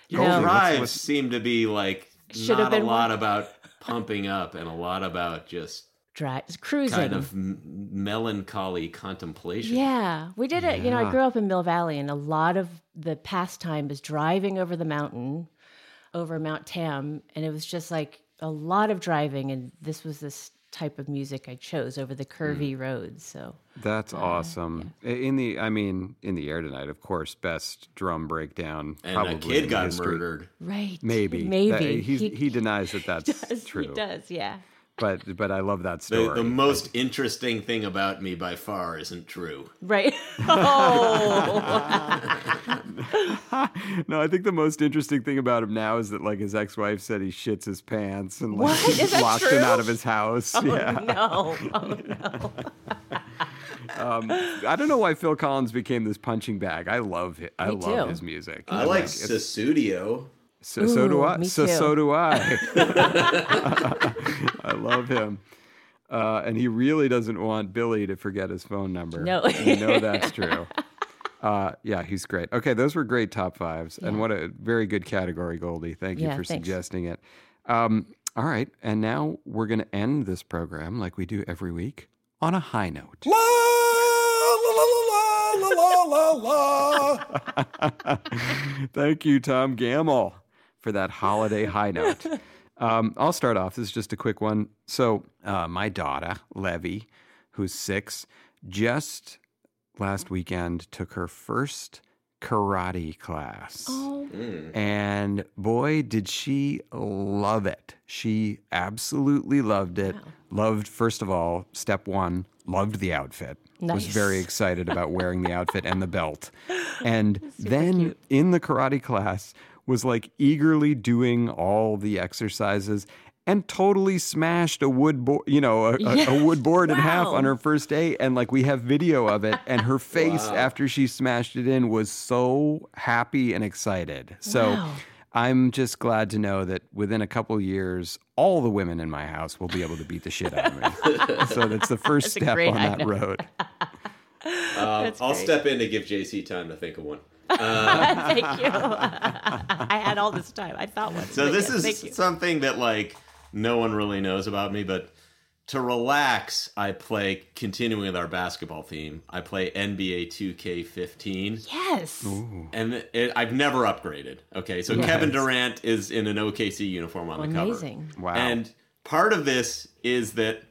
Your No. drives seem to be like Should not have a lot one. about pumping up and a lot about just Dri- cruising. kind of m- melancholy contemplation. Yeah, we did it. You know, I grew up in Mill Valley, and a lot of the pastime is driving over the mountain, over Mount Tam, and it was just like a lot of driving. And this was this type of music I chose over the curvy mm. roads. So That's uh, awesome. I- In the, I mean, in the air tonight, of course, best drum breakdown. And probably a kid got history. murdered. right, Maybe, maybe That- he's, he, he, denies that that's does. <laughs> true. He does, yeah. But but I love that story. The, the most interesting thing about me by far isn't true. Right. <laughs> Oh. <laughs> no, I think the most interesting thing about him now is that like his ex-wife said he shits his pants and like What? Is that locked him out of his house. oh yeah. no! Oh no! <laughs> Um, I don't know why Phil Collins became this punching bag. I love it. I Me love too. his music. I like it's- Sussudio. So, so do I. me So, too. so do I. <laughs> <laughs> I love him. Uh, and he really doesn't want Billy to forget his phone number. No. you know <laughs> that's true. Uh, yeah, he's great. Okay, those were great top fives, and what a very good category, Goldie. Thank you Yeah, for thanks. suggesting it. Um, all right, and now we're going to end this program like we do every week on a high note. La la la la la la la la. Thank you, Tom Gamble, for that holiday high <laughs> note. Um, I'll start off. This is just a quick one. So, uh, my daughter, Levy, who's six, just last weekend took her first karate class. Oh, And boy, did she love it. She absolutely loved it. Loved, first of all, step one, loved the outfit. Was very excited about wearing the outfit and the belt. <laughs> And then in the karate class, was like eagerly doing all the exercises and totally smashed a wood board, you know, a, a- a, wood board in half on her first day. And like we have video of it, and her <laughs> face Wow. after she smashed it in was so happy and excited. So Wow. I'm just glad to know that within a couple years, all the women in my house will be able to beat the shit out of me. so that's the first That's step great on that road. <laughs> Um, I'll great. step in to give JC time to think of one. Uh, <laughs> thank you. I had all this time. I thought one. so this yes, thank is something that like no one really knows about me, but to relax, I play continuing with our basketball theme. I play NBA 2K15. Yes. And it, I've never upgraded. Okay, so Yes. Kevin Durant is in an OKC uniform on the cover. Amazing. Wow. And part of this is that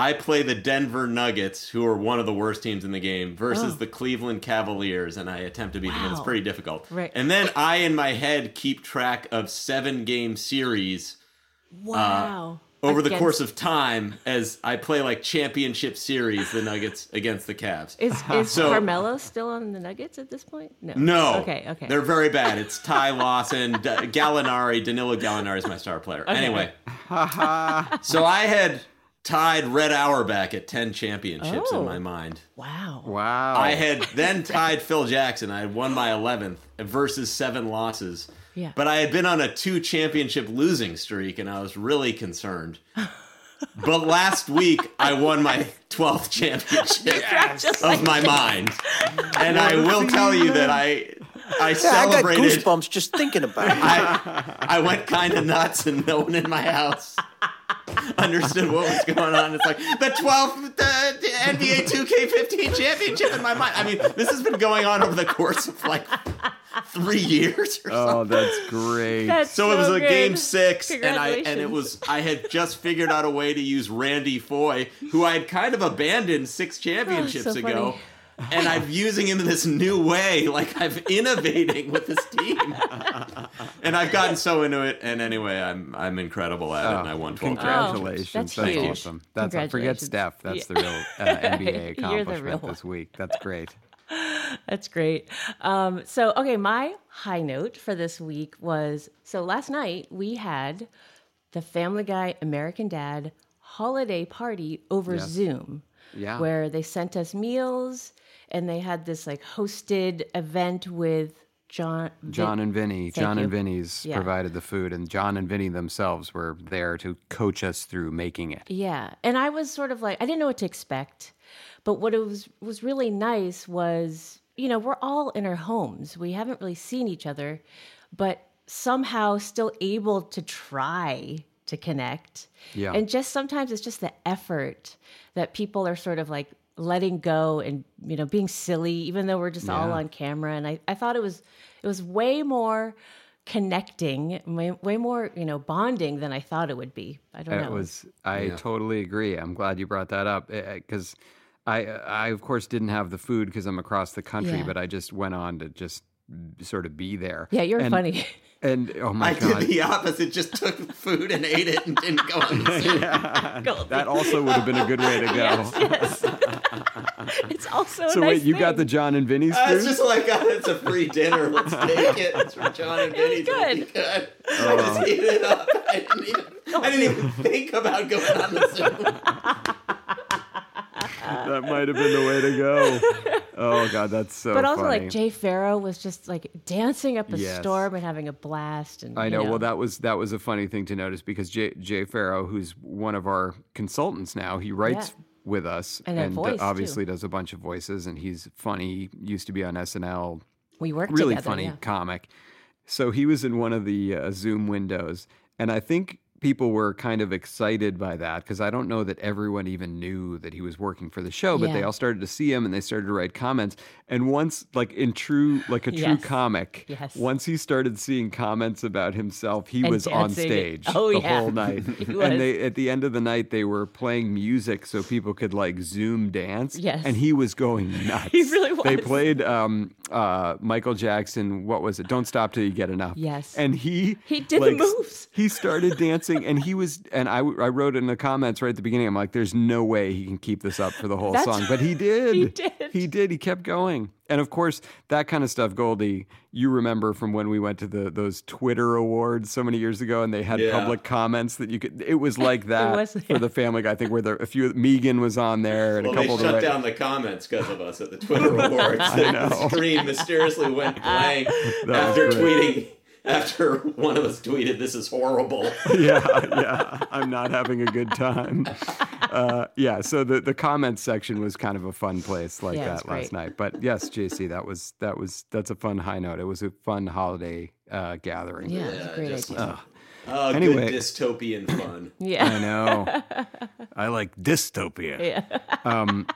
I play the Denver Nuggets, who are one of the worst teams in the game, versus Oh. the Cleveland Cavaliers, and I attempt to beat them. It's pretty difficult. Right. And then I, in my head, keep track of seven game series uh, Wow. over the course of time as I play like championship series, the Nuggets against the Cavs. Is <laughs> is So- Carmelo still on the Nuggets at this point? No. No. Okay. Okay. They're very bad. It's Ty Lawson, D- Gallinari, Danilo Gallinari is my star player. Okay. Anyway, <laughs> so I had tied Red Auerbach at 10 championships Oh. in my mind. wow. Wow. I had then tied Phil Jackson. I had won my 11th versus seven losses. Yeah. But I had been on a two championship losing streak and I was really concerned. But last week I won my 12th championship <laughs> Just of like my mind. And I will tell you that I I Yeah, I got goosebumps just thinking about it. I, I went kind of nuts and no one in my house <laughs> understood what was going on. It's like the 12th uh, NBA 2K15 championship in my mind. I mean, this has been going on over the course of like three years or something. Oh, that's great. That's So, it was a good. game six, and I and it was I had just figured out a way to use Randy Foye, who I had kind of abandoned six championships Oh, so ago. funny. And I'm <laughs> using him in this new way, like I'm innovating with this team. and I've gotten so into it. And anyway, I'm I'm incredible at it, and I won 12 Congratulations. Oh, that's that's huge. awesome. That's forget Steph. That's Yeah. the real uh, <laughs> NBA accomplishment real this week. That's great. That's great. Um, so, okay, my high note for this week was so last night we had the Family Guy American Dad holiday party over Yes. Zoom. Yeah. Where they sent us meals and they had this like hosted event with John John and Vinny. Thank John you. and Vinny's Yeah. provided the food, and John and Vinny themselves were there to coach us through making it. Yeah, and I was sort of like I didn't know what to expect, but what it was was really nice was you know we're all in our homes. We haven't really seen each other, but somehow still able to try to connect. Yeah. And just sometimes it's just the effort that people are sort of like letting go and you know being silly even though we're just all on camera and I, I thought it was it was way more connecting way, way more you know bonding than i thought it would be i don't It know was. I Yeah. totally agree. I'm glad you brought that up eh, eh, because I, I of course didn't have the food because I'm across the country, Yeah. but I just went on to just sort of be there. Yeah, you're And- funny. And oh my I god, did the opposite, just took food and ate it and didn't go on the <laughs> yeah, that also would have been a good way to go. <laughs> Yes, yes. <laughs> it's also a So nice wait, you got the. John and Vinny's Uh, it's just like uh, it's a free dinner. Let's <laughs> take it. It's from John and Vinny's. It'll be good. good. I just ate it up. I didn't even, I didn't even <laughs> think about going on the Zoom. that might have been the way to go. Oh god, that's so. but also funny. like Jay Pharoah was just like dancing up a Yes. storm and having a blast and I you know. Well, that was that was a funny thing to notice because Jay, Jay Pharoah, who's one of our consultants now, he writes Yeah. With us And a d- voice, too. obviously does a bunch of voices, and he's funny. He used to be on SNL. we worked really together, funny yeah. comic. So he was in one of the uh, Zoom windows, and I think people were kind of excited by that because I don't know that everyone even knew that he was working for the show, but they all started to see him and they started to write comments. And once, like in true, like a true Yes. comic, Yes. once he started seeing comments about himself, he And was on stage Oh, the yeah. whole <laughs> night. And they at the end of the night they were playing music so people could like Zoom dance. Yes. and he was going <laughs> nuts. He really was. They played um, uh, Michael Jackson. What was it? Don't stop till you get enough. Yes. And he He did the like, moves. He started dancing, <laughs> and he was. And I, I wrote in the comments right at the beginning. I'm like, "There's no way he can keep this up for the whole That's- song," but he <laughs> did. He did. He did. He kept going. And of course, that kind of stuff, Goldie, you remember from when we went to the those Twitter awards so many years ago, and they had Yeah. public comments that you could. It was like <laughs> that was, for the Family Guy. I think where there, a few Megan was on there, and Well, a they couple of shut the down the comments because of us at the Twitter <laughs> awards. I know. The screen mysteriously went blank was after tweeting. <laughs> After one of us tweeted, "This is horrible." <laughs> yeah, yeah. I'm not having a good time. Uh, yeah, so the, the comments section was kind of a fun place like Yeah, that last great. night. But yes, JC, that was that was that's a fun high note. It was a fun holiday uh, gathering. yeah, it was a great just- idea. Oh, Anyway. good dystopian fun. <laughs> Yeah. I know. I like dystopia. Yeah. um,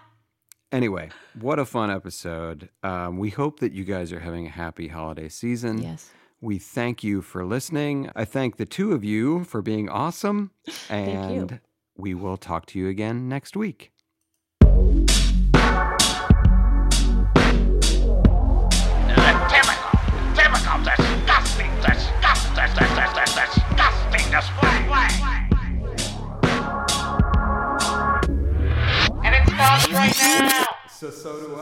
anyway, what a fun episode. Um, we hope that you guys are having a happy holiday season. Yes. We thank you for listening. I thank the two of you for being awesome. And you. we will talk to you again next week. Typical, typical, disgusting, disgusting, disgusting, disgusting. And it starts right now. So, so do